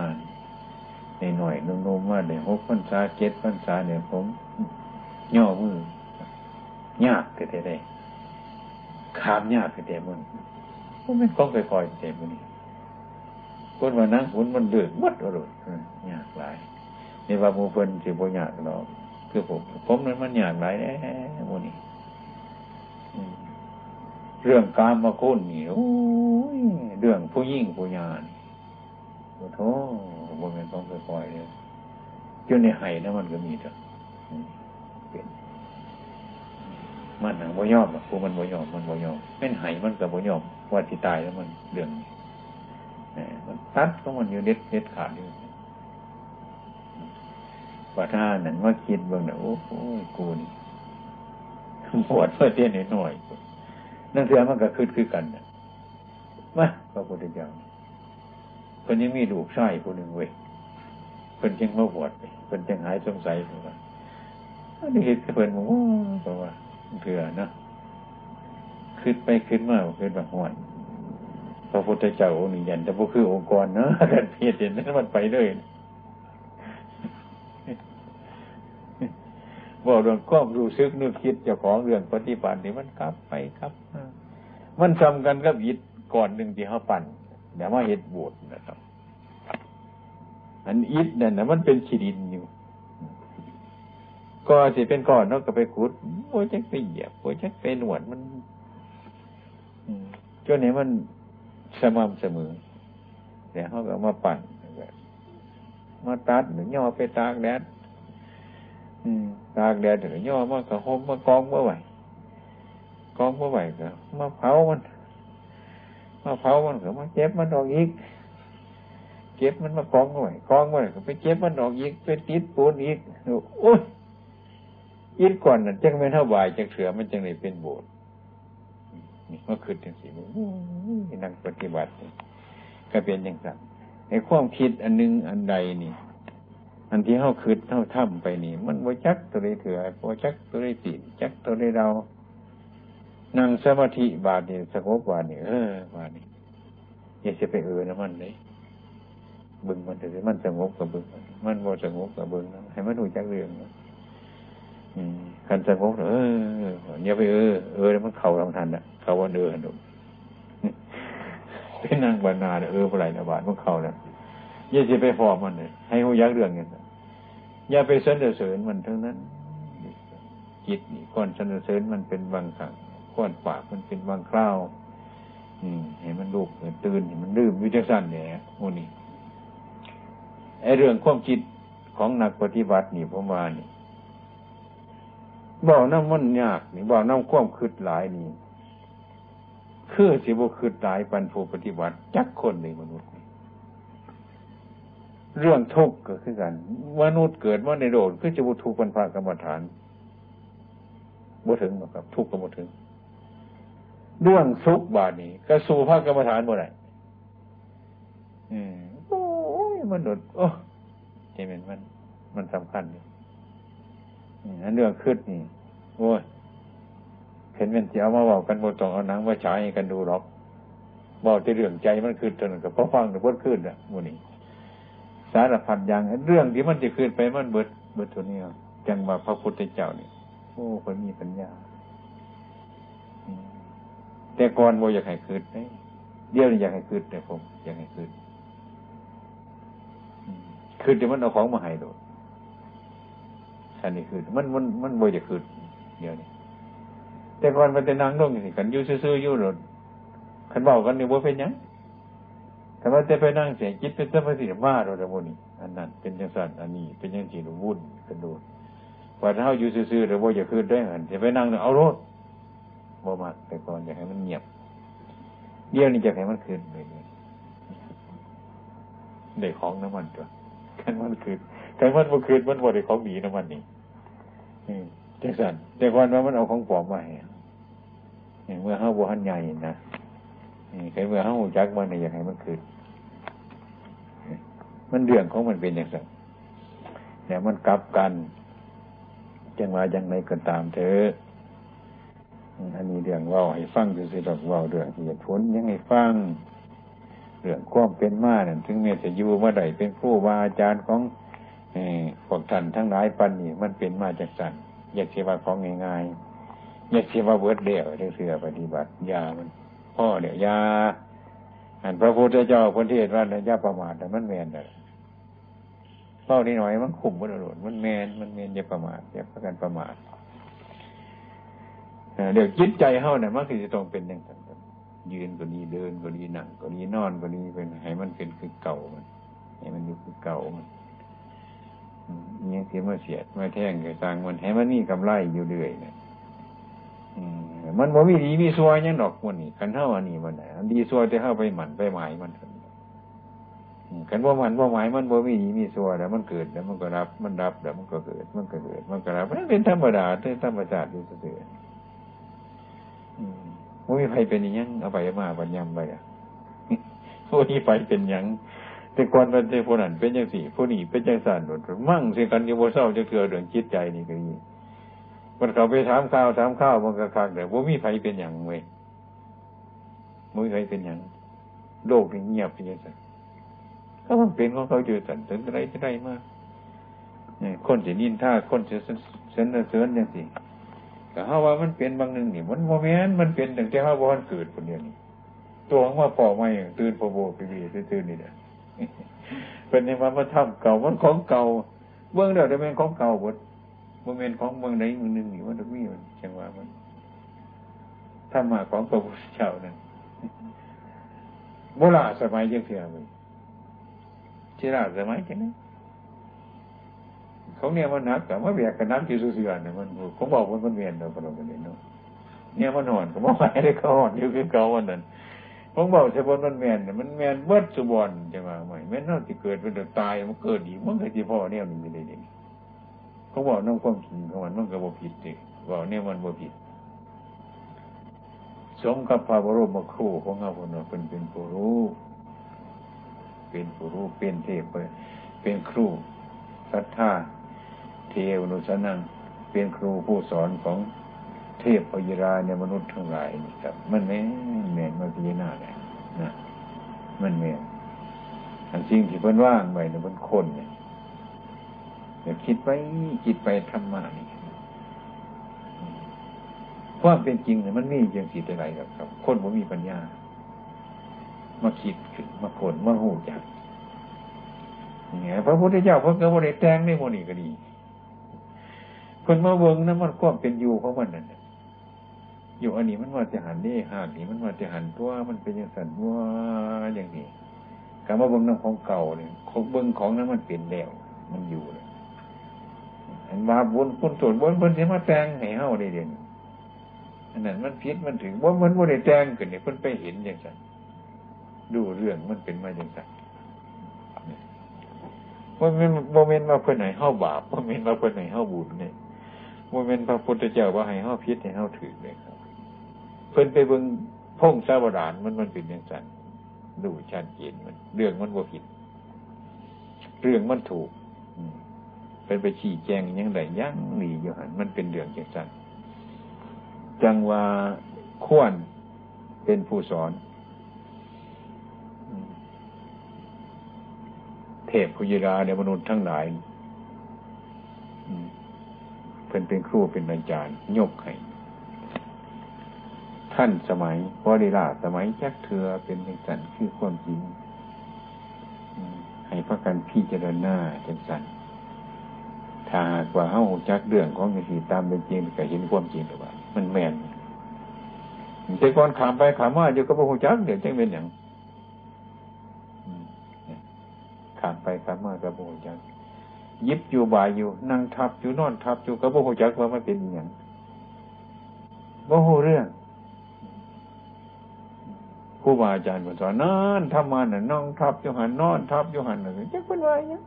ในหน่อยนุ่มๆมาเลยหกพรรษาเจ็ดพรรษาเนี่ยผมย่อมือยากแต่ได้ขามยากแต่มันมันไม่ก้องไปคอยแต่มันนี่คนว่านั่งหุ่นมันเดือดมัดอร่อยยากหลายในว่ามูเพิ่นสิบ่ยากหรอกคือผม ผมนั้นมันยากหลายแน่มูนี่ เรื่องกามมาคุณนี่โอ้ยเรื่องผู้ยิ่งผู้ยานโอ้โหบนเป็นต้องไปปล่อยเลยจนในไห้นะมันก็มีเถอะเป็นมันหนังบ่ยอมอะผู้มันบ่ยอมมันบ่ยอมเป็นไห้มันกับบ่ยอมว่าที่ตายแล้วมันเรื่องนี้มันตัดก็มันอยู่เด็ดเด็ดขาดอยู่ว่าถ้าหนั่นว่าคิดเบื้องน่ะโอ้โหกูนี่ปวดเพื่อเตี้ยนหน่อย นั่นเถื่อมันก็คืดคือกันนะมาพระพุทธเจ้าเพิ่นยังมีลูกชายคนหนึ่งเว้ยเพิ่นจึงมาบวชเพิ่นจึงหายสงสัยเพราะว่าอันนี้เห็นเพิ่นบอกว่าเพราะว่าเถื่อนะคืดไปคืดมาคืดแบบหวนพระพุทธเจ้าองค์นี้ยันแต่พวกคือองค์กรเนาะกันเพียรเห็นนั้นมันไปเลยบ อกเรื่องความรู้สึกนึกคิดเจ้าของเรื่องปฏิบัตินี่มันกลับไปครับมันทำกันกับอิดก่อนหนึ่งที่เขาปั่นเดี๋ยวมาเห็ดบวชนะครับ อันอิดนั่นนะมันเป็นขีดินอยู่ก็สิเป็นก่อนนอกก็ไปขุดโอ้ยจะไปเหยียบโอ้ยจะไปหนวดมันจนนี้มันสม่ำเสมอเดี๋ยวเขาก็มาปั่นมาตัดหรือย่อไปตากแดด ตากแดดถึงย่อมากระหมมากองเมื่อไหร่กองเมื่อไหร่ก็มาเผามันมาเผามันก็มาเก็บมันออกอีกเก็บมันมากองเมื่อไหร่กองเมื่อไหร่ก็ไปเก็บมันออกอีกไปติดปูนอีกโอ้ยยิดก่อนนั่นจังไม่เท่าบายจังเสือมันจังเลยเป็นโบสถ์มื่อคืนจังสีนั่งปฏิบัติก็เป็นอย่างนั้นในความคิดอันนึงอันใดนี่ อันที่เขาคืดเท่าถ้ำไปนี่ มันบ่จักตัวใดเถื่อบ่จักตัวใดตีจักตัวใดเรานั่งสมาธิบาทนี่สงบบาทนี่เออบาทนี่อย่าจะไปเออนะมันเลยบึงมันถือมันสงบกับบึงมันบ่สงบกับบึงให้มันดูจักเรื่องคันสงบเอออย่าไปเออเออแล้วมันเข่าทำทันอะเข่าวันเออหนุ่มเป็นนางบรรณาเออเมื่อไรนะบาทมันเข่าเนี่ยอย่าจะไปฟอมมันเลยให้หูยักเรื่องเงี้ย อย่าไปสนเสริญมันทั้งนั้น จิตนี่ก้อนสนเสริญมันเป็นบางครั้งก้อนปากมันเป็นบางคราวอืมเห็นมันลูกเห็นตื่นเห็นมันลืมวิจัสั้นเนี่ยโมนี่ไอเรื่องความคิดของนักปฏิบัตินี่ผมว่านี่บอกน้ำมันยากนี่บอกน้ำความคืดหลายนี่คือสิบุคืดหลายปันผู้ปฏิบัติจักคนในมนุษย์ เรื่องทุกข์ก็คือกันมนุษย์เกิดว่าในโลกคือจะบุทุกข์เป็นพระกรรมฐานบ่ถึงหรอกครับ ทุกข์ก็บ่ถึง เรื่องสุขบาดนี้ก็สู่พระกรรมฐานบ่ได้อืมโอ้ยมนุษย์โอ้ใช่ไหมมัน มันสำคัญนี่อันเรื่องขึ้นนี่โอ้ยเห็นเป็นเสียวมาบอกกันบนตองเอาหนังมาฉายกันดูหรอกบอกจะเรื่องใจมันขึ้นจนกับพอฟังหรือพดขึ้นอะวันนี้ สารพัดอย่างเรื่องที่มันจะขึ้นไปมันเบิดเบิดตัวนี้จังว่าพระพุทธเจ้านี่โอ้คนมีปัญญาแต่ก่อนโมอยากให้คืนไเดี๋ยวนี้อยากให้คืนแต่ผมอยากให้คืนคืนแต่มันเอาของมาให้โดดอันนี้คืนมันมันมันโมอยากคืนเดี๋ยวนี้แต่ก่อนมันจะนั่งลงอย่างนี้กันยู่ซื่อๆยู่รถขันบอกกันนี่ว่าเป็นยัง แต่ว่าจะไปนั่งเสียจิตเป็นสมาธิมาเราจะโมนี่อันนั้นเป็นยังสั่นอันนี้ เป็นยังสีวุ่นกันดูว่าถ้าเขาอยู่ซื่อๆเราโมอยากคืนได้เหมือนจะไปนั่งเอารถโมมาแต่ก่อนอยากให้มันเงียบเดี๋ยวนี้จะให้มันคืนเลยได้ของน้ำมันตัวกันมันคืนกันมันมันคืนมันบ่ได้ของดีน้ำมันนี่จังสันแต่ก่อนว่ามันเอาของปลอมมาให้เมื่อเขาบวหันใหญ่นะใครเมื่อเขาหูจักมันอยากให้มันคืน มันเรื่องของมันเป็นอย่างไรแต่มันกลับกันจังว่าอย่างไรก็ตามเถอะอันนี้เรื่องว่าให้ฟังดูสิดอกว่าเรื่องเหตุผลยังให้ฟังเรื่องความเป็นมาเนี่ยถึงเมื่อจะอยู่เมื่อใดเป็นผู้วาอาจารย์ของพวกท่านทั้งหลายปันนี่มันเป็นมาจากสันอยากเสียว่าของง่ายๆอยากเสียว่าเบิร์ดเดียวเรื่องเสือปฏิบัติยามันพ่อเดี๋ยวยาอันพระพุทธเจ้าคนที่เห็นว่าเนี่ยยาประมาทแต่มันแมนเลย เฝ้านี่หน่อยมันขุ่มมันโดดมันแมนมันแมนอย่าประมาทอย่าประกันประมาทเดี๋ยวจิตใจเฮาเนี่ยมันคือจะต้องเป็นอย่างนั้นยืนก็ดีเดินก็ดีนั่งก็ดีนอนก็ดีเป็นให้มันเป็นคือเก่ามันให้มันอยู่คือเก่ามันเนี่ยเสียมาเสียดมาแท่งกับสร้างมันให้มันนี่กำไรอยู่เรื่อยเนี่ยมันบ่มีดีมีซวยังดอกมันนี่กันเท่าอันนี้มันไหนดีซัวจะเข้าไปหมันไปหมายมัน กันว่ามันว่าหมายมันบ่มีดีมีซัวแล้วมันเกิดแล้วมันก็รับมันรับแล้วมันก็เกิด มันก็เกิด มันก็รับมันเป็นธรรมดาเป็นธรรมชาติอยู่เสื่อมันมีไฟเป็นยังเอาไปมาบัญญัติไปอะผู้นี้ไฟเป็นยังแต่ก่อนเป็นเผู้นั้นเป็นยังสี่ผู้นี้เป็นยังสั่นหมดมั่งสิกันอยู่บนเศร้าจะเกิดเรื่องจิตใจนี่ก็ยีมันเขาไปถามข้าวถามข้าวมันก็คักแต่ว่ามีไฟเป็นอย่างเว้ยมีไฟเป็นอย่างโลกนี่เงียบไปยังไง ก็มันเป็นของเขาเจอสันถึงอะไรจะได้มากนี่คนจะนินท่าคนจะเสนเสนเสนอย่างสิแต่ถ้าว่ามันเป็นบางหนึ่งนี่มันโมเมนต์มันเป็นถึงที่ห้าวันเกิดคนเดียวนี่ตัวของว่าปอไม่ตื่นโปโบไปวีตื่นนี่เนี่ยเป็นในวันมาทำเก่ามันของเก่าเบื้องเดียวจะเป็นของเก่าหมดโมเมนต์ของเมืองไหนเมืองหนึ่งนี่มันมีมันจังว่ามันถ้ามาของพระพุทธเจ้านั่นโบราณสมัยยังเสียเลย ที่ราสมัยจังนั้เขาเนี่ยมันนักแต่ว่าแบกกันน้ำที่สุเสือเนี่ยมันเขาบอกว่ามันเวียนเราพอเรากันเนาะเนี่ยมันหอนเขาบอกว่าได้เขาหอนอยู่คือเก่าวันนั้นผมบอกเฉพาะมันแมนเนี่ยมันแมนเบิดสุบอนจะมาใหม่แม่นนอกที่เกิดเป็นตายมันเกิดอีกมันก็ที่พ่อเนี่ยมันไม่ได้ดีเขาบอกน้องความจริงของมันมันก็บ่ผิดดิบอกเนี่ยมันบ่ผิดสมกับพระบรมครูของเราคนเราเป็นเป็นผู้รู้ เป็นผู้รู้เป็นเทพเป็นครูศรัทธาเทวนุสนังเป็นครูผู้สอนของเทพพยราเนี่ยมนุษย์ทั้งหลายนี่ครับ มันแม่แม่มาพิจารณาเลยนะมันแม่อันสิ่งที่เพิ่นว่างไว้เนี่ยมันคนเนี่ยเดี๋ยวคิดไปคิดไปธรรมะนี่ความเป็นจริงเนี่ยมันมีอย่างสิอะไรครับครับคนบ่มีปัญญา มาคิดขึ้นมาคนมาหูจักเนี่ยพระพุทธเจ้าพระเกิดบริแตงในโมนี่ก็ดี คนมาเวิงนั้นมันความเป็นอยู่ของมันนั่นอยู่อันนี้มันว่าจะหันนี่หากนี่มันว่าจะหันตัวมันเป็นอย่างสันว่าอย่างนี้คำว่าเบิ้งน้ำของเก่าเนี่ยของเบิ้งของนั้นมันเปลี่ยนแล้วมันอยู่เลยอันว่าบุญคุณส่วนบุญเพิ่นสิมาแตงให้เฮาได้เด่นอันนั้นมันพิษมันถึงว่ามันบ่ได้แตงกันเนี่ยเพิ่นไปเห็นอย่างนั้น ดูเรื่องมันเป็นมาอย่างนั้นว่ามันโมเมนต์มาเพื่อไหนเฮาบาปโมเมนต์มาเพื่อไหนเฮาบุญเนี่ยโมเมนต์พระพุทธเจ้าว่าให้เฮาพิษให้เฮาถือเลยครับ เพิ่นไปเบิ่งพงศาวดารมันมันเป็นอย่างนั้นดูชัดเจนมัน เรื่องมันบ่ผิด เรื่องมันถูกเป็นไปชี้แจงยังไงยังหนีอยู่หันมันเป็นเรื่องจังสันจังว่าควรเป็นผู้สอน เทพพุยราเนี่ยมนุษย์ทั้งหลายเป็นเป็นครูเป็นอาจารย์ยกให้ท่านสมัยพอดีลาสมัยแจ็คเถือเป็นจังสันคือความจริงให้พระกันพี่เจริญหน้าจังสันถ้าหากว่าเฮาจักเรื่องของสิ่ตามเป็นจริงก็เห็นความจริงหรือว่า มันแมนแต่ก่อนขามไปขามมาอยู่กับพระหูจักเดี๋ยวจังเป็นอย่าง ไปขามมากับพระหูจักยิบอยู่บ่ายอยู่ นั่งทับอยู่นอนทับอยู่กับพระหูจักว่ามันเป็นอย่างโบหเรื่องครูบาอาจารย์สอนนั่นทำมาน่ะนองทับอยู่หันนอนทับอยู่หันน่ะจักเป็นไรเนี่ย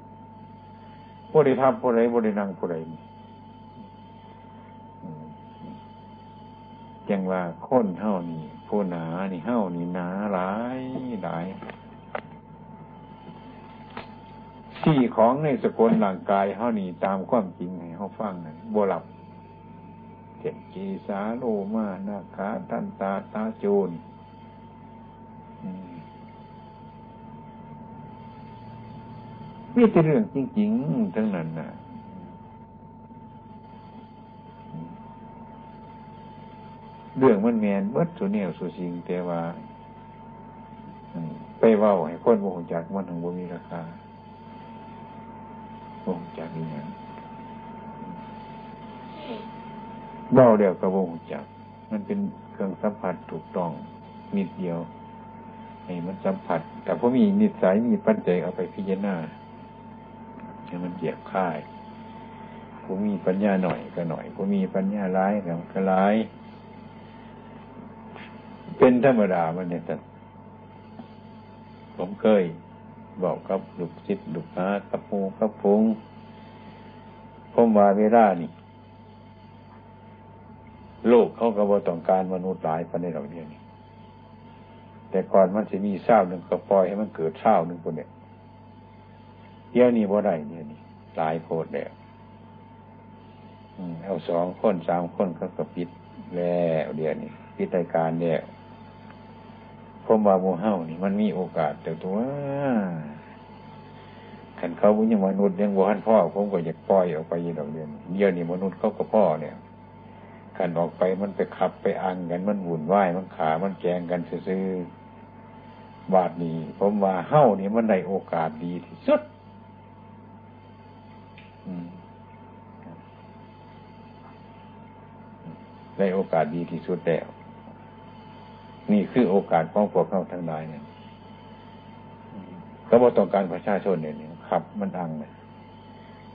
ผู้ใดทำผู้ใดผู้ใดนั่งผู้ใดจังว่าค้นเท่านี้ผู้หนานี่เท่านี่หนาหลายหลาย ที่ของในสกุลร่างกายเท่านี้ตามความจริงให้เขาฟังนั่นบวหลับเจ็ดกีสาโลมานาคาทันตาตาโจนมีแต่เรื่องจริงๆ ทั้งนั้นนะเรื่องมันแมนเบิดสุเนียวสุสิงแต่ว่าไปเว้าให้คนบ่งจากมันถึงบ่มีราคา บ่งจากนี่ยังเว้าเดียวกับบ่งจากมันเป็นเครื่องสัมผัสถูกต้องนิดเดียวให้มันสัมผัส แต่พอมีนิสัยมีปัจจัยเอาไปพิจารณาให้มันเหยียบค่ายผู้มีปัญญาหน่อยก็หน่อยผู้มีปัญญาร้ายก็ร้าย เป็นธรรมดามันเนี่ยแต่ผมเคย บอกกับลูกจิตลูกหากับปูกับพุงผมว่าเวลานี่โลกเขาก็บ่ต้องการมนุษย์หลายพันในเราเดียวนี้แต่ก่อนมันจะมีเศร้าหนึ่งก็ปล่อยให้มันเกิดเศร้าหนึ่งคนเนี่ยเดี๋ยวนี้บ่ได้เนี่ยนี่หลายโพดแล้วเอาสองคนสามคนเขาก็ปิดแล้วเดี๋ยวนี้ปิดรายการแล้ว ผมว่าโมเฮานี่มันมีโอกาสแต่ตัวขันเขาบุญยมนุษย์ยังวัานพ่อผมก็อยากปล่อยออกไปยี่ดอกเดียนเดี๋ยวนี้มนุษย์เขาก็พ่อเนี่ยขันออกไปมันไปขับไปอังกันมันวุ่นวายมันขา มันแกงกันซื้อบาดนี้ผมว่าเฮ้านี่มันได้โอกาสดีที่สุดได้โอกาสดีที่สุดแล้ว นี่คือโอกาสของพวกเขาทั้งหลายเนี่ยก็บอกต้องการประชาชนเนี่ยขับ มันอังเลย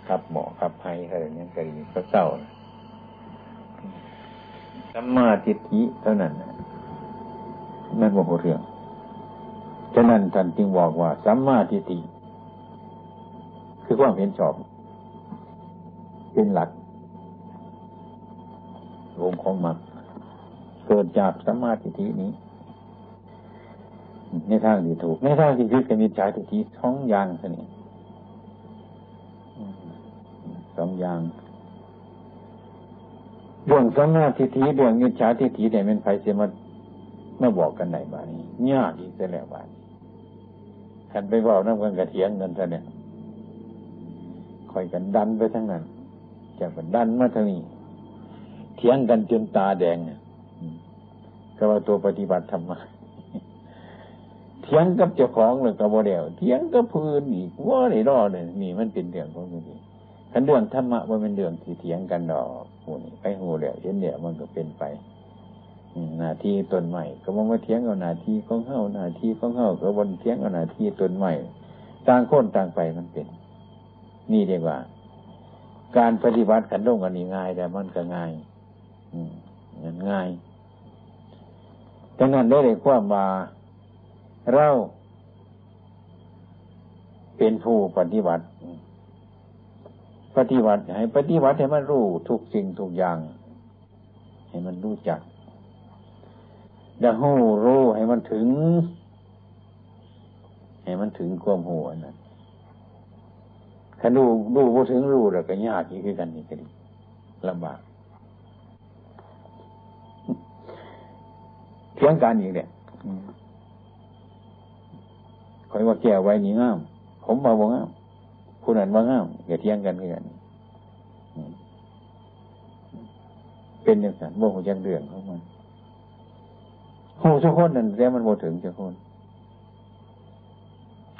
ขับหมอขับไพ่อะไรเนี้ยก็ดีก็เศร้าสัมมาทิฏฐิเท่านั้นนั่นบอกเรื่องฉะนั้นท่านจึงบอกว่าสัมมาทิฏฐิคือความเห็นชอบ เป็นหลักองค์ของมรรค เกิดจากสัมมาทิฏฐินี้ ในทางที่ถูก ในทางที่ผิดก็มีฉาทิฏฐิสองอย่างเท่านี้สองอย่างเรื่องสัมมาทิฏฐิเรื่องมิจฉาทิฏฐิเนี่ยเป็นไฟเสียมาเมื่อบอกกันไหนบ้านี้ยากอีกแล้วบ้านี้ขันไปบอกน้ำกันกระเทียงกันซะเนี่ยคอยกันดันไปทั้งนั้นจากกันดันมาทางนี้เถียงกันจนตาแดง ก็ว่าตัวปฏิบัติธรรมะเถียงกับเจ้าของเลยกับโมเดลเถียงกับพื้นอีกว่าในรอเลยนี่มันเป็นเรื่องของมันเองขันเรื่องธรรมะว่าเป็นเรื่องที่เถียงกันดอกหูนี่ไปหูเดียวเห็นเดียวมันก็เป็นไปหน้าที่ตนใหม่ ก็มองว่าเถียงเอาหน้าที่ของเฮาหน้าที่ของเฮาก็บนเถียงเอาหน้าที่ตนใหม่ต่างคนต่างไปมันเป็น นี่เรียกว่า การปฏิบัติขันลงกันนี่ง่ายแต่มันก็ง่ายอืมง่าย ดังนั้นได้เลยความว่าเราเป็นผู้ปฏิบัติ ปฏิบัติให้ปฏิบัติให้มันรู้ทุกสิ่งทุกอย่าง ให้มันรู้จักดังหูรู้ให้มันถึง ให้มันถึงความหูอันนั้นถ้าดูดูพอถึงรู้แล้วก็ยากอีกคือกันนี่ก็ดีลำบาก เทียงการอีกเนี่ยคอยว่าแก้ไว้นี่งาม ผมมาบอกงามผู้นั้นว่างามอย่าเที่ยงกันเพื่อนเป็นอย่างนั้นบ่หัวจังเรื่องของมันหูทุกคนนั่นแต่มันโมถึงทุกคน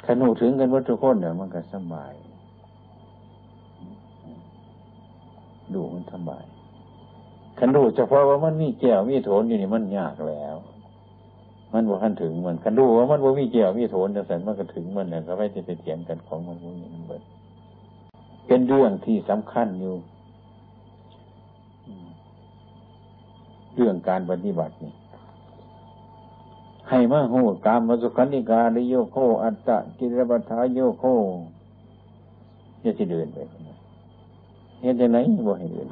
ขนูถึงกันว่าทุกคนเนี่ยมันก็สบาย ดูมันสบายขันดูเฉพาะว่ามันมีแก้วมีโถนอยู่นี่มันยากแล้ว มันบอกท่านถึงมันขันดูว่ามันว่มีแก้วมีโถนจะสันมันก็ถึงมันเนี่ยก็ไม่จะไปเถียงกันของมันพวกนี้มันเบิดเป็นเรื่องที่สำคัญอยู่เรื่องการปฏิบัตินี่ให้มาโหกามมาสุขันิกาดิโยโคอัตตะกิรบัทายโยโคจะจะเดินไปเห็นจะไหนบ่ให้เดิน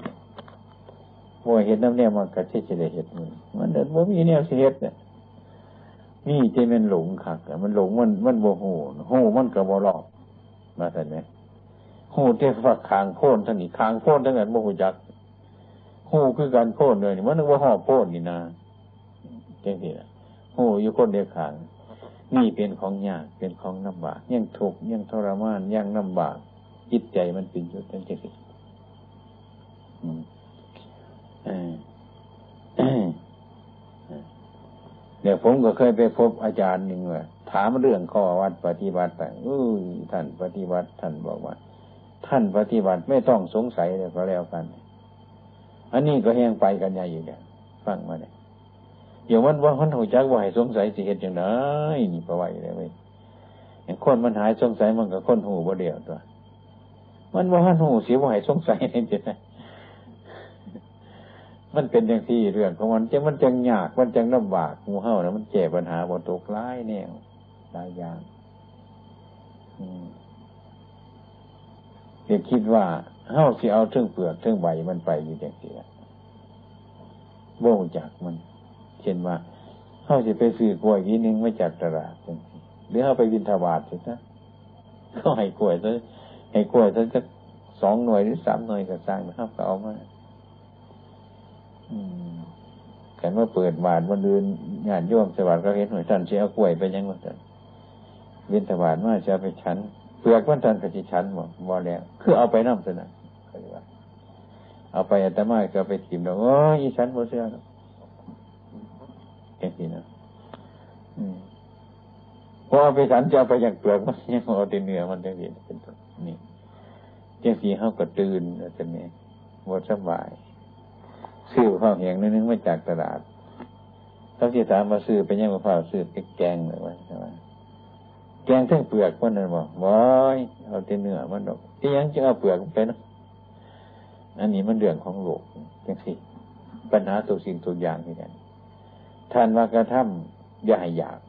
บ่เห็นน้ำเนี่ยมันกระเช่จะได้เห็นมันมันเดินบ่มีเนี่ยเห็ดเนี่ย นี่จะมันหลงขักมันหลงมันมันโบหูหูมันกับโบหลอกมาเห็นไหมโหเทฝักคางโพ่นทั้งนี้คางโพ่นทั้งนั้นโมหูจักโหคือการโพ่นเลยนี่มันนึกว่าห่อโพ่นนี่นะเจ๊งทีละหูอยู่คนเดียวขางนี่เป็นของยากเป็นของลำบากยังทุกข์ยังทรมานยังลำบากจิตใจมันเป็นอยู่ตั้งใจสิ เดี๋ยผมก็เคยไปพบอาจารย์หนึ่งว่าถามเรื่องข้อวัดปฏิบัติแต่เออท่านปฏิบัติท่านบอกว่า ท่านปฏิบัติไม่ต้องสงสัยเลยก็แล้วกัน อันนี้ก็แห้งไปกันใหญ่อยู่เนี่ยฟังมาเนี่ยอย่าวันว่าพันหัวจักว่าให้สงสัยสิเหตุอย่างไรนี่ประวัติเลยเว้ยอย่างคนมันหายสงสัยมันกับคนหูบ่เดียวตัว มันว่าพันหูเสียว่าให้สงสัยนี่จะมั มันเป็นอย่างที่เรื่องของมันจะมันจังยาก มันจังลำบากงูเห่านะมันแก้ปัญหาบนตกร้ายแนวหลายอย่างเด็กคิดว่าเห่าสิเอาเทิงเปลือกเทิงใบมันไปอยู่อย่างเสียโบ่จากมัน เช่นว่าเห่าสิไปซื้อกล้วยทีนึงไม่จากตลาดหรือเห่าไปวินทบาทสินะก็ให้กล้วยซะให้กล้วยซะจะสองหน่วยหรือสามหน่วยก็สร้างนะครับก็เอามา กันว่าเปิดบาทวันเดือนงานย่อมสวัสดิ์ก็เห็นหน่วยท่านเชียกล้วยไปยังวันท่านเวียนถวานว่าจะไปชั้นเปลือกวันท่านก็จะชั้นหมดบ่แล้วคือเอาไปน้ำสนะเรียกว่าเอาไปอัตมาก็ไปถิ่มแล้วโอ้ยชั้นโมเสียแค่นี้นะพอเอาไปชั้นจะเอาไปอย่างเปลือกมันยังเอาแต่เนื้อมันจะเห็นเป็นต้นนี่เจ้าสีเขาก็ตื่นแล้วจะนี่หมดสบาย ซื้อข้าวแห้งนึงมาจากตลาดเขาที่ถามมาซื้อไปยังมะพร้าวซื้อไปแกงเลยว่าใช่ไหมแกงทั้งเปลือกมันนั่นบอกว้ายเอาแต่เนื้อมันดอกที่ยังจะเอาเปลือกไปนะอันนี้มันเรื่องของโลกจังสิปัญหาตัวสิ่งตัวอย่างที่นั่นท่านว่ากระทำอย่าให้อยาก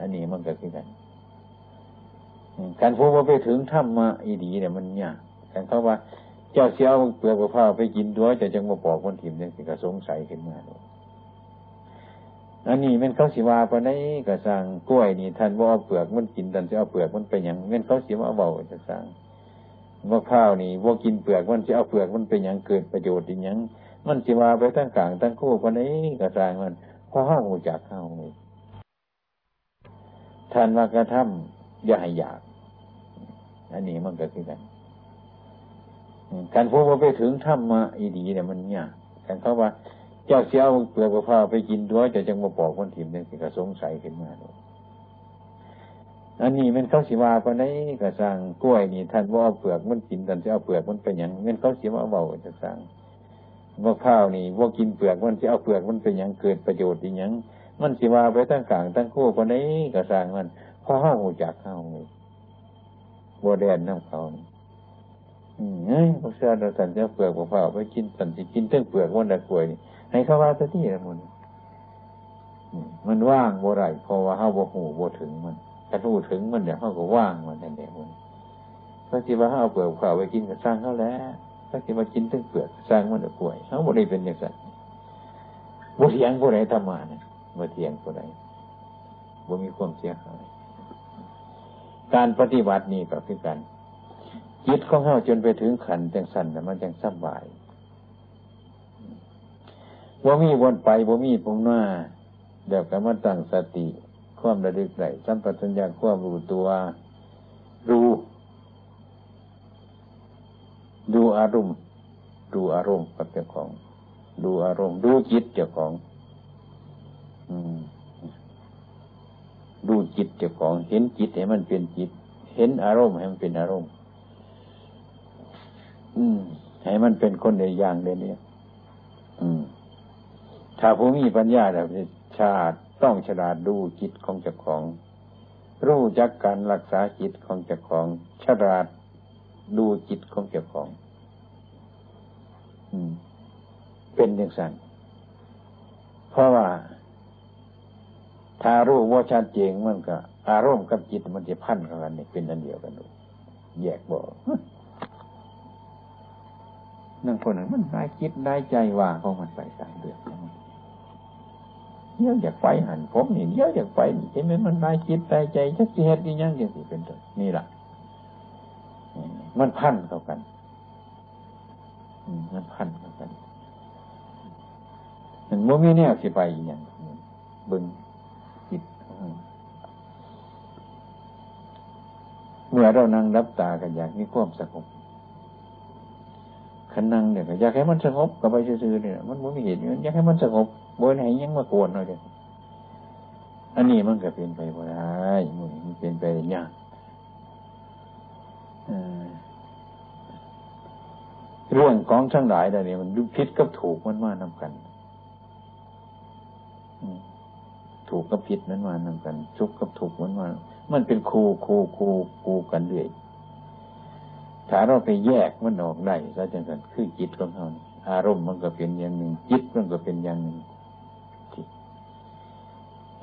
อันนี้มันก็คือกันการพูดว่าไปถึงถ้ำมาอีดีเนี่ยมันยากการเขาว่า เจ้าเสียวเปลือกมะพร้าไปกินด้วยจะจังมาปอกคนถิ่มจังสิก็สงสัยขึ้นมาอันนี้มันเขาสิว่าปะไนก็สร้างกล้วยนี่ท่านว่าเปลือกมันกินท่านจะเอาเปลือกมันไปอย่างเงินเขาสิว่าเบาจะสร้างมะพร้าวนี่ว่ากินเปลือกมันจะเอาเปลือกมันไปอย่างเกิดประโยชน์อย่างมันสิว่าไปตั้งกลางตั้งคู่ปะไนก็สร้างมันพอห้าหูจากเข้าท่านว่ากระทำอย่าให้อยาก อันนี้มันก็คือกัน การพูดว่าไปถึงถ้ำมาอีดีเนี่ยมันยากการเขาว่า เจ้าเสี้ยวเปลือกมะพร้าวไปกินด้วยจะจังมาปอกคนถิ่มเนี่ยก็สงสัยขึ้นมาเลยอันนี้มันเขาสิว่าปานหก็สร้างกล้วยนี่ท่านว่าเอาเปลือกมันกินท่านจะเอาเปลือกมันไปอย่างเงินเขาสิว่าเบาจะสร้างมะพร้าวนี่ว่ากินเปลือกมันจะเอาเปลือกมันไปอย่างเกิดประโยชน์อย่างมันสิว่าไปตั้งกลางตั้งคู่ปานหก็สร้างมันพอห้าหูจากเข้าบัวแดนน้ำเขาอืม เฮ้ยพวกเสื้อเราสันจะเปลือกเปล่าไปกินสันจะกินเต้งเปลือกวันละกล้วยนี่ให้เขาว่าสักที่ละมันมันว่างบ่ไรเพราะว่าเขาบ่หูบ่ถึงมันถ้าหูถึงมันเดี๋ยวเขาก็ว่างมันนั่นเองมันถ้าคิว่าเขาเอาเปลือกเปล่าไปกินก็สร้างเขาแล้วถ้าคิดว่ากินเต้งเปลือกสร้างมันละกล้วยเขาบ่ได้เป็นอย่างนั้นบ่เถียงบ่ไรธรรมานี่ยบ่เถียงบ่ไรบ่มีความเสียหายการปฏิบัตินี่ก็คือกัน จิตของเฮาจนไปถึงขันจังสันแต่มันจังสบายว่ามีวนไปว่ามีปุ่มหน้าเดี๋ยวก็มาตั้งสติ ความระลึกไหลสัมปชัญญะความรู้ตัวรู้ดูอารมณ์ ดูอารมณ์กับเจ้าของ ดูอารมณ์ดูจิตเจ้าของดูจิตเจ้าของ เห็นจิตให้มันเป็นจิต เห็นอารมณ์ให้มันเป็นอารมณ์ อืม ให้มันเป็นคนในอย่างเดียวนี้อืม ถ้าผู้มีปัญญาแบบชาติต้องฉลาดดูจิตของเจ้าของ รู้จักการรักษาจิตของเจ้าของ ฉลาดดูจิตของเจ้าของ อืม เป็นอย่างนั้นเพราะว่า ถ้ารู้ว่าชัดเจนมันก็อารมณ์กับจิตมันจะพันกันนี่เป็นอันเดียวกันดูแยกบอก นั่งคนนั้นมันได้คิดได้ใจว่าของมันไปตามเรื่องเยอะอยากไปหันผมนี่เยอะอยากไปเห็นไหมมันได้คิดได้ใจชักเหตุนี่ยังยังสิเป็นต้นนี่แหละมันพันเข้ากันมันพันเข้ากันมันโมมีเนี่ยสิไปอย่างบึงจิตเมื่อเรานั่งรับตากันอย่างมีความสงบ ขันนั่งเนี่ยอยากให้มันสงบกับไปซื่อๆเนี่ยมันไม่เห็นอยากให้มันสงบบนไหนยังมากวนเลยเดียอันนี้มันก็เป็นไปบ่ได้มันเป็นไปยากเรื่องของทั้งหลายแต่เนี่ยมันพิษกับถูกมันมานำกันถูกกับผิดนั้นมานำกันสุขกับถูกมันมา มันเป็นครูครูครูครูกันเรื่อย ถ้าเราไปแยกมันออกได้ซะจังสันคือจิตของเขาอารมณ์มันก็เป็นอย่างหนึ่ง จิตมันก็เป็นอย่างหนึ่ง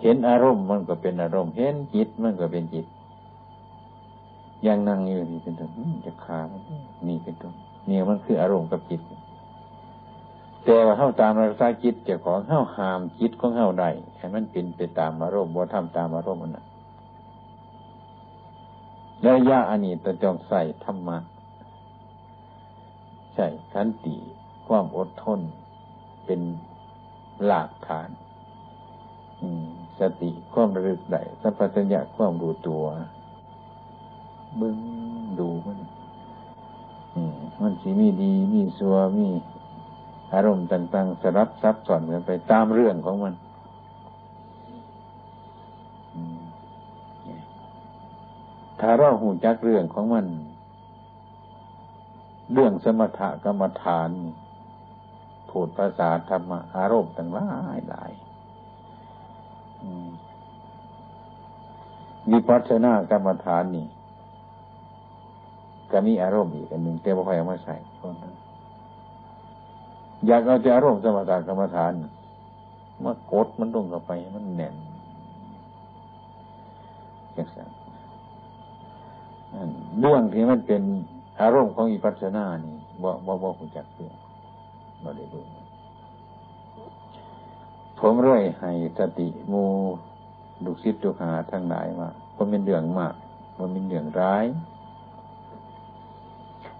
เห็นอารมณ์มันก็เป็นอารมณ์ เห็นจิตมันก็เป็นจิตยังนั่งอยู่นี่เป็นต้นจะขามันนี่เป็นต้นนี่มันคืออารมณ์กับจิต แต่ว่าเข้าตามรักษาจิตเจ้าของเข้าหามจิตของเข้าได้ให้มันเป็นไปตามอารมณ์บ่ทำตามอารมณ์นั้นระยะอันนี้ตะจองใส่ธรรมะ ใช่ขันติความอดทนเป็นหลักฐานสติความระลึกได้สัพพัญญะความรู้ตัวบึ้งดูมันมันสีมีดี มีสัวมีอารมณ์ต่าง ๆ สลับซับซ้อนกันไปตามเรื่องของมันถ้าเราหูจักเรื่องของมัน เรื่องสมถะกรรมฐานพูดภาษาธรรมอารมณ์ต่างหลายหลายมีปัจนากรรมฐานนี่ก็มีอารมณ์อีกอันหนึ่งแต่ว่าใครเอามาใส่คนนั้นอยากเอาจะอารมณ์สมถะกรรมฐานมากดมันตรงกับไปมันแน่นอย่างนั้นเรื่องที่มันเป็น อารมณ์ของอิปัสนานี่บ่บ่บ่หูจักเพื่อบ่ได้ดูผมร่อยให้สติมูดุสิตดุหาทั้งหลายมามันเป็นเรื่องมากมันเป็นเรื่องร้าย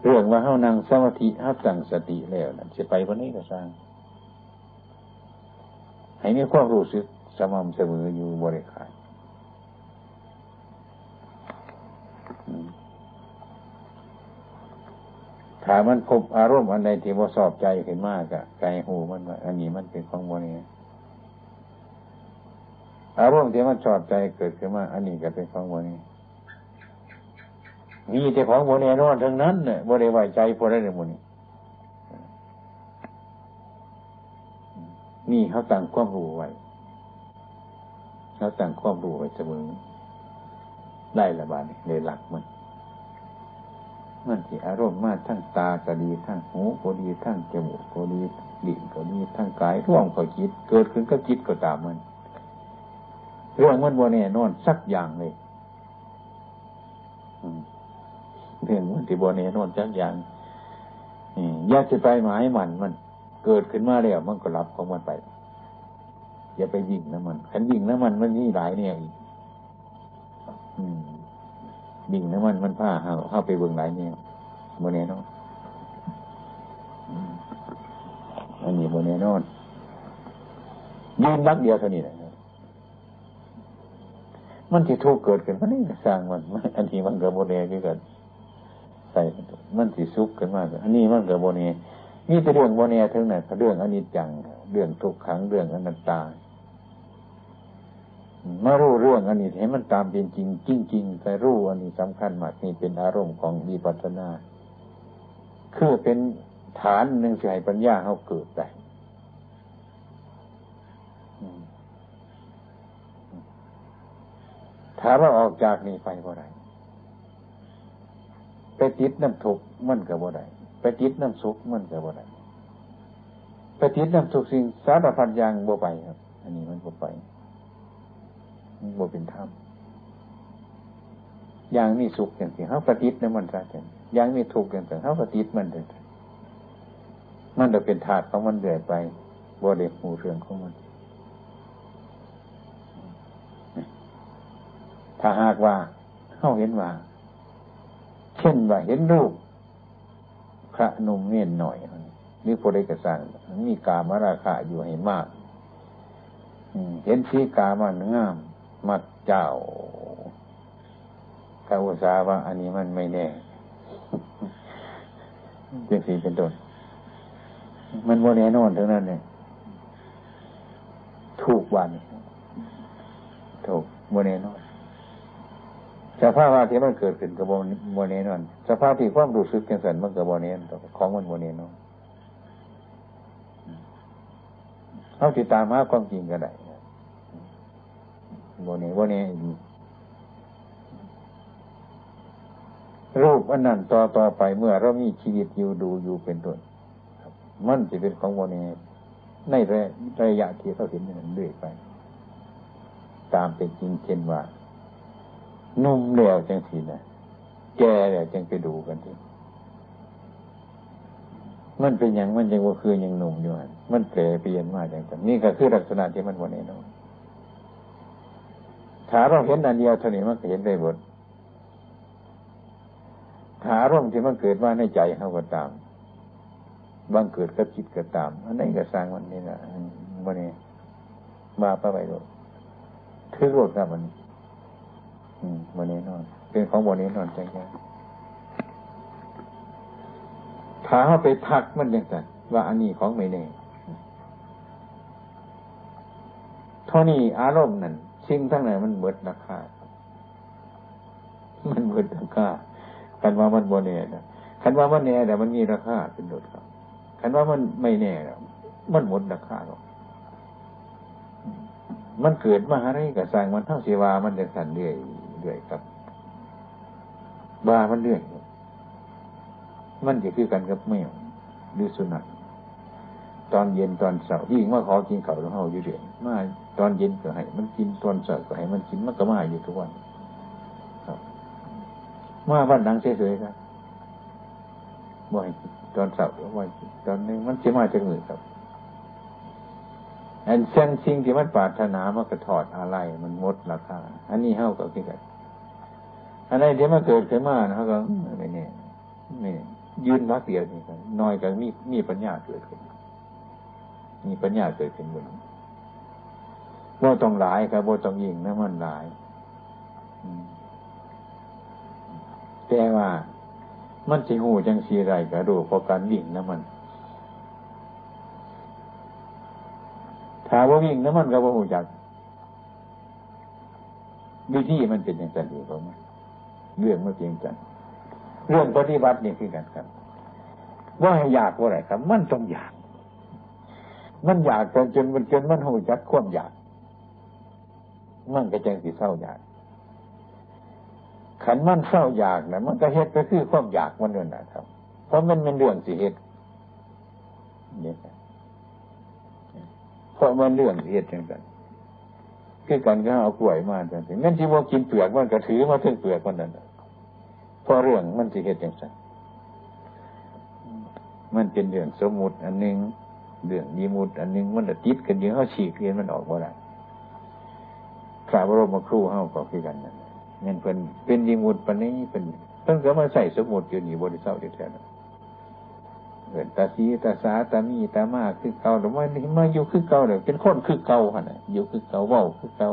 เรื่องว่าเฮานั่งสมาธิเฮาตั้งสติแล้วนั่นจะไปวันนี้ก็สร้าง ให้มีความรู้สึกสม่ำเสมออยู่บริขาร ถ้ามันพบอารมณ์อันใดที่ว่สอบใจขึ้นมากอะไกลหูมันว่าอันนี้มันเป็นของโมนี้อารมณ์ที่มันชอบใจเกิดขึ้นมาอันนี้ก็เป็นของโมนี้มีแต่ของโมนี้นอนทั้งนั้นเนี่ยโมได้ไว้ใจพอได้เลยโมนี้นี่เขาตั้งความรู้ไว้เขาตั้งความรู้ไว้เสมอได้ละบาทในหลักมัน มันที่อารมณ์มาทั้งตาก็ดีทั้งหูก็ดีทั้งจมูกก็ดีลิ้นก็ดีทั้งกายร่วมก็จิต เกิดขึ้นก็จิตก็ตามมันเรื่องมันโมเน่นอนสักอย่างเลยเรื่องมันที่โมเน่นอนสักอย่างอยากจะไปหมายมันมัน เกิดขึ้นมาแล้วมันก็รับของมันไป อย่าไปยิงน้ำมันขันยิงน้ำมันมันนี่หลายเนี่ยอีก ดิ่งน้ำมันมันผ้าเข้าไปเบิ่งหลายเนี่ยโมเนนอนอันนี้โมเนนอนยืนบักเดียวเท่านี้แหละมันที่ทุกเกิดขึ้นมันนี่สร้างมัน อันที่มันเกิดโมเนคือกันใส่มันที่ซุกขึ้นมากอันนี้มันเกิดโมเนนี่จะเรื่องโมเนทั้งนั้นเรื่องอนิจจัง เรื่องทุกขังเรื่องอนัตตา มารู้เรื่องอันนี้ให้มันตามเป็นจริง จริงๆแต่รู้อันนี้สำคัญมากนี่เป็นอารมณ์ของวิปัสสนาคือเป็นฐานหนึ่งที่ให้ปัญญาเขาเกิดได้ถ้าเราออกจากนี้ไปบ่ได้ไปติดน้ำทุกมันกับบ่ได้ไปติดน้ำสุขมันกับบ่ได้ไปติดน้ำทุกสิ่งสารพัดอย่างบ่ไปครับ อันนี้มันบ่ไป บ่เป็นธรรมอย่างมีสุขอย่างที่เขาปฏิทินมันซะจังอย่างมีทุกข์อย่างที่เขาปฏิทินมันเลยมันจะเป็นถาดของมันเดือดไปบ่เด็กหูเรื่องของมันถ้าหากว่าเขาเห็นว่า เช่นว่าเห็นรูปพระนุ่มเนียนหน่อยหรือโพธิกษัตริย์มีกามราคะอยู่ให้มากเห็นสีกามันงาม มักเจ้าถ้าอุตสาว่า อันนี้มันไม่แน่เป็นสีเป็นต้นมันโมแน่นอนทั้งนั้นเนี่ยถูกวันถูกโมแน่นอนสภาพว่าที่มันเกิดขึ้นกับโมเนนอนสภาพที่ความรู้สึกกันสันมันกับโมเนนของมันโมเนนอนเขาติดตามหาความจริงกันได้ โมเนโมเนรูปอันนั้นต่อต่อไปเมื่อเรามีชีวิตอยู่ดูอยู่เป็นต้นมันจะเป็นของโมเนในระยะที่เขาเห็นนั้นเรื่อยไป ตามเป็นจริงเช่นว่านุ่มแล้วจังสีนะแก่แล้วจังไปดูกันทีมันเป็นอย่างมันยังว่าคือยังหนุ่มอยู่มันเปลี่ยนเปลี่ยนมาอย่างนั้นี่ก็คือลักษณะที่มันโมเนนอน ถ้าเราเห็นอันเดียวเท่านี้มันเห็นได้หมดถ้าร่มที่มันเกิดมาในใจเขาก็ตาม บางเกิดกับจิตก็ตาม อันนี้ก็สร้างมันนี่นะวันนี้มาไปไปโดดถือโลดกับมันวันนี้นอน เป็นของวันนี้นอนใจแค่ถ้าเขาไปทักมันยังไงว่าอันนี้ของไม่แน่เท่านี้อารมณ์นั่น สิ่งทั้งนั้นมันเบิดราคามันเบิดราคาคันว่ามันโบเน่คันว่ามันแน่แต่มันมีราคาเป็นโดดครับคันว่ามันไม่แน่มันหมดราคาหรอกมันเกิดมาอะไรกับสร้างมันเท่าเสียวามันจะสั่นเรื่อยเรื่อยครับบ้ามันเรื่อยมันจะคือกันกับแมวหรือสุนัขตอนเย็นตอนเสาร์ยิ่งว่าขอกินเขาแล้วเขาอยู่เดือด มาตอนเย็นก็ให้ มันกินตอนเสาร์ก็ให้มันกินมันก็มาอยู่ทุกวัน ครับ มาวันหลังเฉยๆครับบ่อยตอนเสาร์บ่อยตอนนึงมันจะมาจากมือครับอันเส้นสิ่งที่มันปรารถนามันก็ถอดอะไร มันมดราคา อันนี้เท่ากับที่กันอะไรที่มันเกิดขึ้นมาเขาก็ไม่เนี่ยไม่ยืนรักเดียวนี่กันน้อยกันมีมีปัญญาเกิดขึ้นมีปัญญาเกิดขึ้นบน ว่าต้องหลายครับว่าต้องยิงนะมันหลายแต่ว่า มันสิหูจังสีไรกระดูกพอการวิ่งนะมันถ้าว่าวิ่งนะมันก็ว่าหูจักวิธีมันเป็นอย่างไรดีผมเรื่องมันเพียงกันเรื่องปฏิบัตินี่คือกันครับ ว่าให้อยากว่าอะไรครับ มันต้องอยาก มันอยากจนจนมันจนมันหูจักควบอยาก มันก็จังสีเศร้าอยากขันมันเศร้าอยากนะมันก็เฮ็ดก็คือความอยากมันนั่นนะครับ เพราะมันเป็นเรื่องสิเฮ็ดนี่เพราะมันเรื่องสิเฮ็ดจังกันคือกันก็เอากล้วยมาจังสินั่นที่ว่ากินเปลือกมันก็ถือมาถึงเปลือกมันนั่นเพราะเรื่องมันสิเฮ็ดจังสันมันเป็นเรื่องสมมุติอันหนึ่งเรื่องยีมุดอันหนึ่งมันติดกันเยอะเขาฉีกเรียนมันออกมาได้ พระรมครูเฮาก็คือกันนั่นนั่นเป็นเป็นยิมุดปนี้เป็นเพิ่งเกิมาใส่สมุดอยู่นี่บริษัทเดียวกันเกิดตาสีตาสาตามีตามาคือเก่าหรือว่ามาอยู่คือเก่าเดี๋ยเป็นคนคือเก่าขนาดอยู่คือเก่าเว้าคือเก่า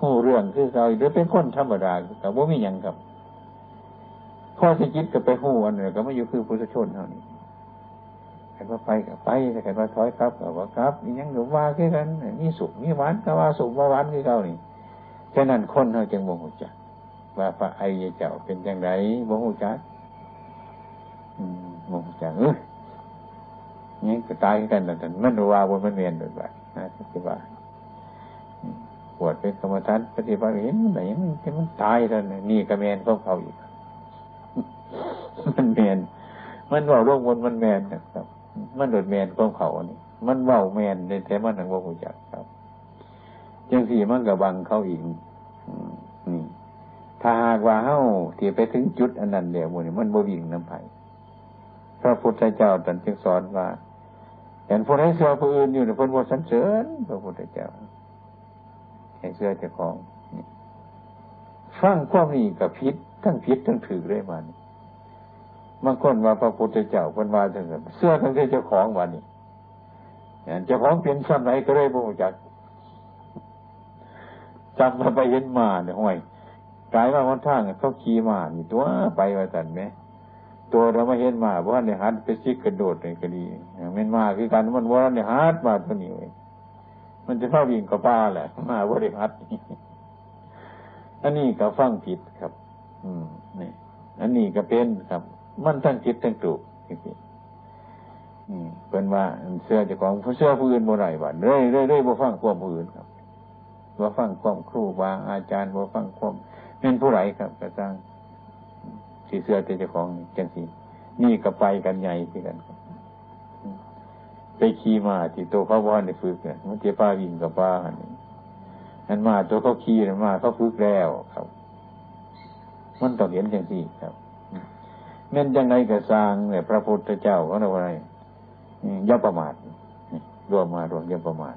หูเรื่องคือเก่าหรือเป็นคนธรรมดาคือเก่าว่ามีอย่างกับพ่อสิจิตก็ไปหูอันเนี้ก็ม่อยู่คือพุทธชนเท่านี้ใครว่าไปก็ไปใครว่าถอยครับก็ว่าครับนี่ยังหนูว่าคือกันนี่สุกนี่หวานก็ว่าสุกว่าหวานคือเก่านี่ ฉะนั้นคนเขาจึงโมโหจักว่าพระไอยเจ้าเป็นอย่างไรโมโหจักโมโหจักเออนี่ก็ตายกันแต่มันว่าบนมันเมียนด้วยแบบนะที่ว่าปวดเป็นกรรมฐานปฏิบัติเห็นมันไหนมันมันตายแล้วนี่กระเมนของเขาอีกมันเมียนมันว่าโรคบนมันแมนนะครับ มันโดดแมนของเขานี่มันเว้าแมนในแต่มันหนังโมโหจักครับ จังสี่มันกับบังเขาอีกนี่ ถ้าหากว่าเฮ้าที่ไปถึงจุดอันนั้นเดียวมันมันบวิ่งน้ำไผ่พระพุทธเจ้าตรัสจึงสอนว่าเห็นผู้ใดเสือผู้อื่นอยู่ในพ้นบทสันเสริญพระพุทธเจ้าให้เสือเจ้าของฟังความนี้กับพิษทั้งพิษทั้งถือเลยมันบางคนว่าพระพุทธเจ้าเป็นว่าจังเสื้อทั้งเจ้าของวันนี้เจ้าของเปลี่ยนซ้ำไหนก็เลยบ่จัก จำมาไปเห็นมาเนี่ยห้อยกลายว่าวันทางเขาขี่มานี่ตัวไปว่าสันไหมตัวเราไม่เห็นมาเพราะเนี่ยฮัดไปซิกกระโดดเลยก็ดีเมันมาคือการมันว่าเนี่ยฮัดมาตัวนี้เลยมันจะเข้าวิ่งกับป้าแหละมาว่าได้ฮัดอันนี้ก็ฟังผิดครับ อืมนี่อันนี้ก็เป็นครับ มันทั้งผิดทั้งถูกจริงเป็นว่าเสื้อจะของเสื้อผู้อื่นบ่ไรบ้านเรื่อยเรื่อยเรื่อยบ่ฟังความผู้อื่นครับ ว่าฟังความครูบาอาจารย์ว่าฟังความเป็นผู้ไรครับกระซังสีเสื้อเจ้าของจังสีนี่ก็ไปกันใหญ่ที่กันครับไปขี่มาที่ตัวเขาว่านในฝึกเนี่ยมันเจ้าป้าวิ่งกับป้านี่นั่นมาตัวเขาขี่นั่นมาเขาฝึกแล้วครับ มันต้องเห็นจังสี่ครับเม่นยังไงก็สร้างเนี่ยพระพุทธเจ้าเขาเรียกว่าอะไรย่าประมาทรวมมารวมย่าประมาท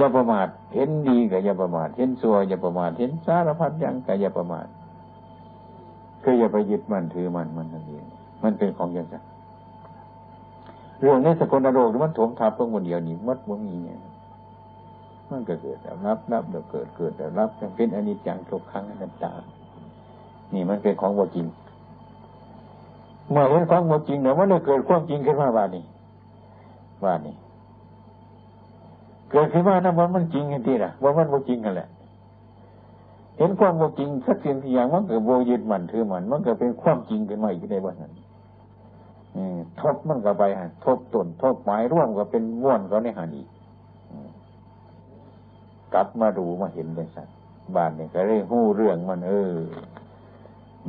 ย่าประมาทเห็นดีกับย่าประมาทเห็นซัวย่าประมาทเห็นสารพัดยังกับย่าประมาทก็ออย่าไปยึดมันถือมันมันนั่นเองมันเป็นของย่างไรเรื่องนี้สกลโลกมันถมทับเพิ่งวันเดียวนี่มัดมันมีเนี่ยมันก็เกิดแล้วรับรับเดี๋ยวเกิดเกิดแล้วรับเป็นอนิจจังทุกครั้งนันตา นี่มันเป็นของวัจริง เมื่อเห็นของวัจริงเนี่ยมันได้เกิดความจริงขึ้นมาบ้านี้บ้านี้ เกิดขึ้นมานะมันมันจริงกันทีละว่ามันวัจริงกันแหละ เห็นความจริงสักสิ่งอย่างมันเกิดโบยึดมันถือมันมันเก็เป็นความจริงขึ้นมาอีกในวันนั้นทบมันก็ไปฮะทบต้นทบหมายร่วมก็เป็นม้วนก็ในหันอีกกลับมาดูมาเห็นเลยสัตว์บ้านนี่ก็เรื่องหู้เรื่องมัน เออ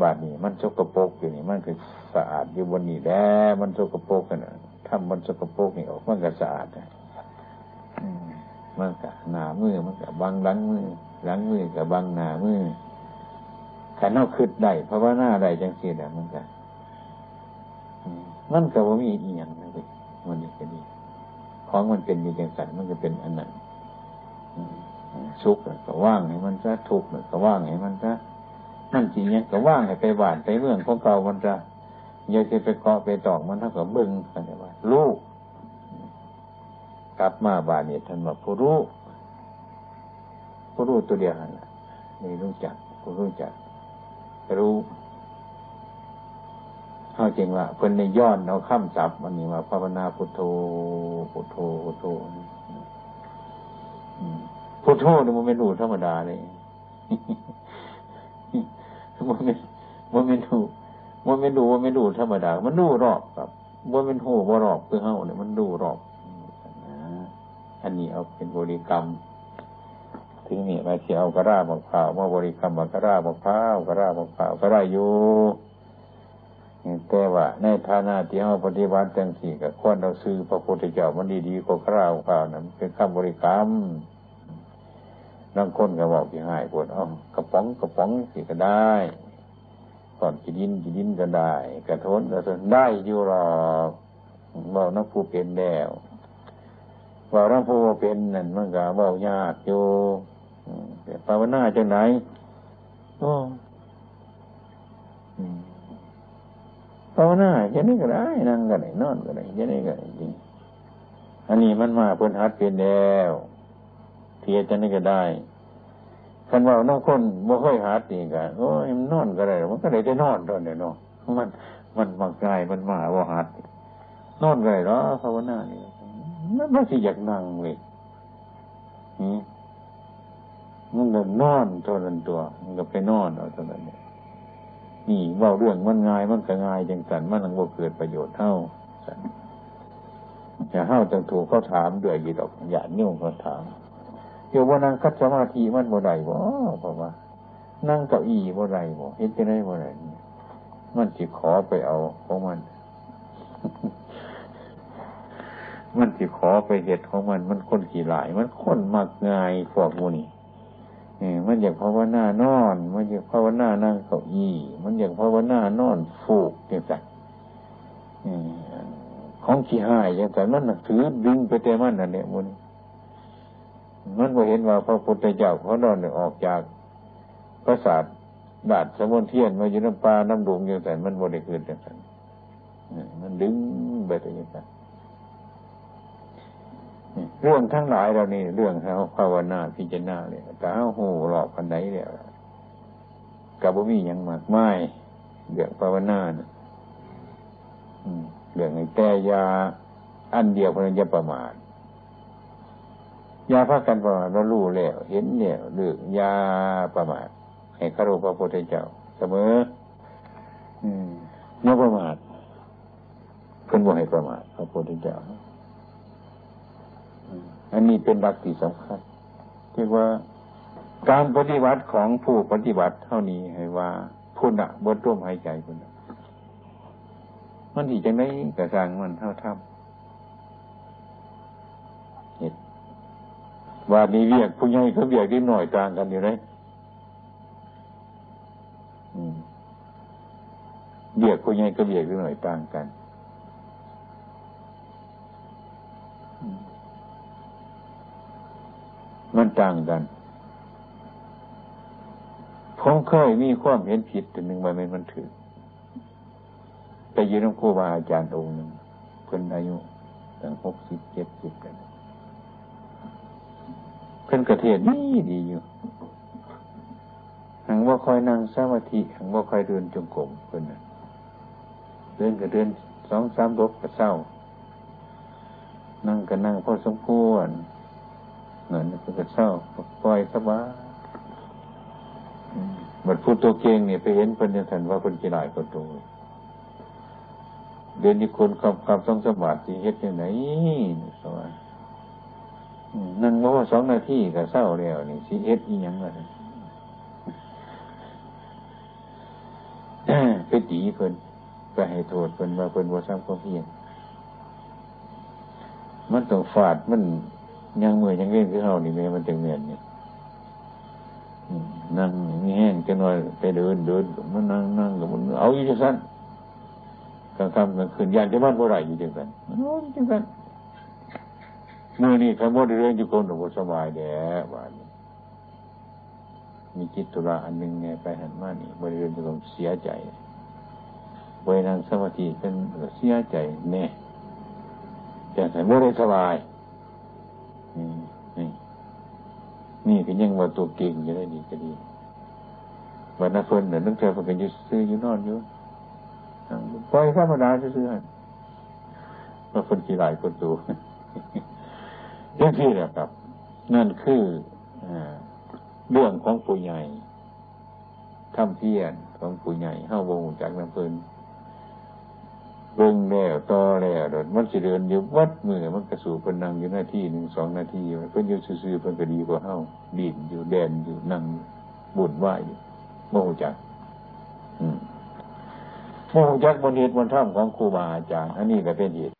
บาดนี้มันสกปรกอยู่นี่มันคือสะอาดอยู่บนนี้แล้วมันสกปรกกันทำมันสกปรกนี่ออกมันก็สะอาด มันก็หนามือมันก็บังหลังมือหลังมือกับบังหนามือขันเอาขึ้นได้เพราะว่าหน้าได้จังสีแหละมันก็มันก็ว่ามีอีกอย่างนึงมันนี่ก็ดีของมันเป็นมีจังสันมันก็เป็นอันนั้นสุขก็ว่างให้มันจะทุกข์ก็ว่างให้มันจะนั่นจริงเนี่ยก็ว่างให้ไปหวานไปเรื่องของเก่ามันจะอยากจะไปเกาะไปตอกมันเท่ากับบึงกันเลยว่าลูก กลับมาบานเนี่ยท่านว่าผู้รู้ผู้รู้ตัวเดียวนั่นแหละนี่รู้จักผู้รู้จัก รู้เข้าจริงว่าเพิ่นในย้อนเอาข้ามศัพท์มันนี่ว่าภาวนาพุทโธพุทโธพุทโธพุทโธนี่มันไม่รู้ธรรมดาเลยมันไม่มันไม่รู้มันไม่รู้ว่าไม่รู้ธรรมดา มันรู้รอบครับว่าเป็นหูว่ารอบคือเฮาเนี่ยมันรู้รอบ อันนี้เอาเป็นบริกรรม ถึงนี่มาเสียเอากระราบกพร้าวมาบริกรรมกระราบกพร้าวกระราบกพร้าวก็ได้อยู่แต่ว่าในฐานะที่เราปฏิบัติจังสี่กับควรเราซื้อพระพุทธเจ้ามันดีดีกว่ากระราบกพร้าวนั้นเป็นคำบริกรรมบางคนก็บอกที่หายปวดเอกระป๋องกระป๋องสิก็ได้ก่อนกินดินกินดินก็ได้ กระทนกระทนได้อยู่หรอกบอกนักผู้เป็นแล้ว บอกนักผู้เป็นนั่นมันก็บอกยากอยู่ภาวนาจังไหนโอ้ภาวนาจะนี่ก็ได้นั่งก็ได้นอนก็ได้จะนี่ก็ได้จริงอันนี้มันมาเพิ่นหัดเป็นแล้วเทียจะนี่ก็ได้คันว่าน้องคนบ่ค่อยหัดนี่กันโอ้ยมันนอนก็ได้มันก็ได้ได้นอนตอนนี้เนาะมันมันมักง่ายมันมาว่าหัดนอนก็ได้หรอภาวนานี่ มันไม่ใช่อยากนั่งเลยมันก็นอนตัวนั้นตัว มันก็ไปนอนเอาตัวนั้นนี่ว่าเรื่องมันง่ายมันก็ง่ายจังสันมันนังบ่าเกิดประโยชน์เท่าสันจะเท่าจังถูกเขาถามด้วยยีดอกอย่านิ่วเขาถามเดี๋ยววันนั้นคัดสมาธิมันบ่ได้บ่เพราะว่า นั่งเก้าอี้บ่ได้บ่เห็นจะได้บ่ได้มันสิขอไปเอาของมัน มันสิขอไปเหตุของมัน มันคนขี่หลาย มันคนมักง่ายพวกมูนี่มันอยากภาวนานอน มันอยากภาวนานั่งเก้าอี้ มันอยากภาวนานอนฟูกอย่างไรของขี้หายอย่างไรมันถือดึงไปเต็มันนั่นเนี่ยมันมันก็เห็นว่าพระพุทธเจ้าเขานอนออกจากพระศาสตร์บาดสมุนเทียนมาอยู่น้ำปลาน้ำดวงอย่างไรมันบริคืนอย่างไรมันดึงไปแต่ย่างไร เรื่องทั้งหลายเรานี่เรื่องเขาภาวนาพิจารณาเลยกาหูหลอกกันไหนเนี่ยกับบ่มียังมากไม่เรื่องภาวนาเรื่องไอ้แต่ยา อันเดียวพนันจะประมาทยาพักกันประมาทเรารู้แล้ว เห็นแล้วเรื่องยาประมาทให้คารพพระพุทธเจ้าเสมออืมอย่าประมาทเพิ่นบอกให้ประมาทพระพุทธเจ้า อันนี้เป็นหลักที่สำคัญที่คือว่าการปฏิบัติของผู้ปฏิบัติเท่านี้ให้ว่าพุณะบนร่วมหายใจคุณมันอีกจังไดกระสร้างมันเท่าทำเหตุว่านี้เรียกผู้ใหญ่เขาเรียกนิดหน่อยต่างกันอยู่เลยเรียกผู้ใหญ่ก็เรียกนิดหน่อยต่างกัน มันต่างกัน ผมเคยมีความเห็นผิดแต่หนึ่งวันมันถือไปยืนน้ำครูบาอาจารย์องค์หนึ่งเพิ่นอายุตั้งหกสิบเจ็ดสิบกันเพิ่นกระเทศนี่ดีอยู่หังว่าคอยนั่งสมาธิหังว่าคอยเดินจงกรมเพิ่นเดินก็เดินสองสามรบก็เศร้า นั่งก็นั่งพอสมควร เงินเพิ่นก็เศร้าปล่อยสบายมันพูดตัวเก่งเนี่ยไปเห็นเพิ่นจะทันว่าเพิ่นกี่หลายคนตัวเดินที่คนความความต้องสบัติที่เฮ็ดยังไงสวัสนั่งว่าสองนาทีก็เศร้าแล้วนี่สิเฮ็ดอีหยังละไปตีเพิ่นไปให้โทษเพิ่นว่าเพิ่นว่าสร้างความเพียรมันต้องฟาดมัน ยังเมื่อยังเล่นคือเฮานี่แม่มันจังเนียนเนี่ยนั่งมีแห้งจะหน่อยไปเดินเดินมันนั่งนั่งกับมันเอาอยู่จังสั้นกลางค่ำกลางคืนยานจะบ้านบ่ไรอยู่จังสั้นโอ้จังสั้นเมื่อนี่ขโมยเรื่องอยู่คนหนูสบายแด่บ้านมีจิตตุระอันหนึ่งไงไปหันมานี่บริเวณจะต้องเสียใจบรินั่งสมาธิเป็นเสียใจแน่แต่แต่ไม่ได้สบาย นี่นี่ก็ยังว่าตัวเก่งอยู่ได้ดีก็ดีวันนั้นเพิ่นเนี่ยนึกใจเพิ่นก็อยู่ซื้ออยู่นอนอยู่ปล่อยธรรมดาซื้อให้ว่าเพิ่นกี่หลายคนตัวอย่างที่แหละครับ นั่นคือเรื่องของผู้ใหญ่ทำเพียรของผู้ใหญ่เข้าวงจากน้ำเพิ่น เบิ่งแล้วต่อแล้วดินมันสิเดินอยู่วัดมือมันกระสูเป็นนั่งอยู่หน้าที่หนึ่งสองนาทีเพิ่นอยู่ซื่อๆเพิ่นก็ดีกว่าเฮาดินอยู่แดนอยู่นั่งบุญไหวอยู่โมหจักโมหจักบนเหตุบนถ้ำของครูบาอาจารย์ อันนี้ก็เป็นเหตุ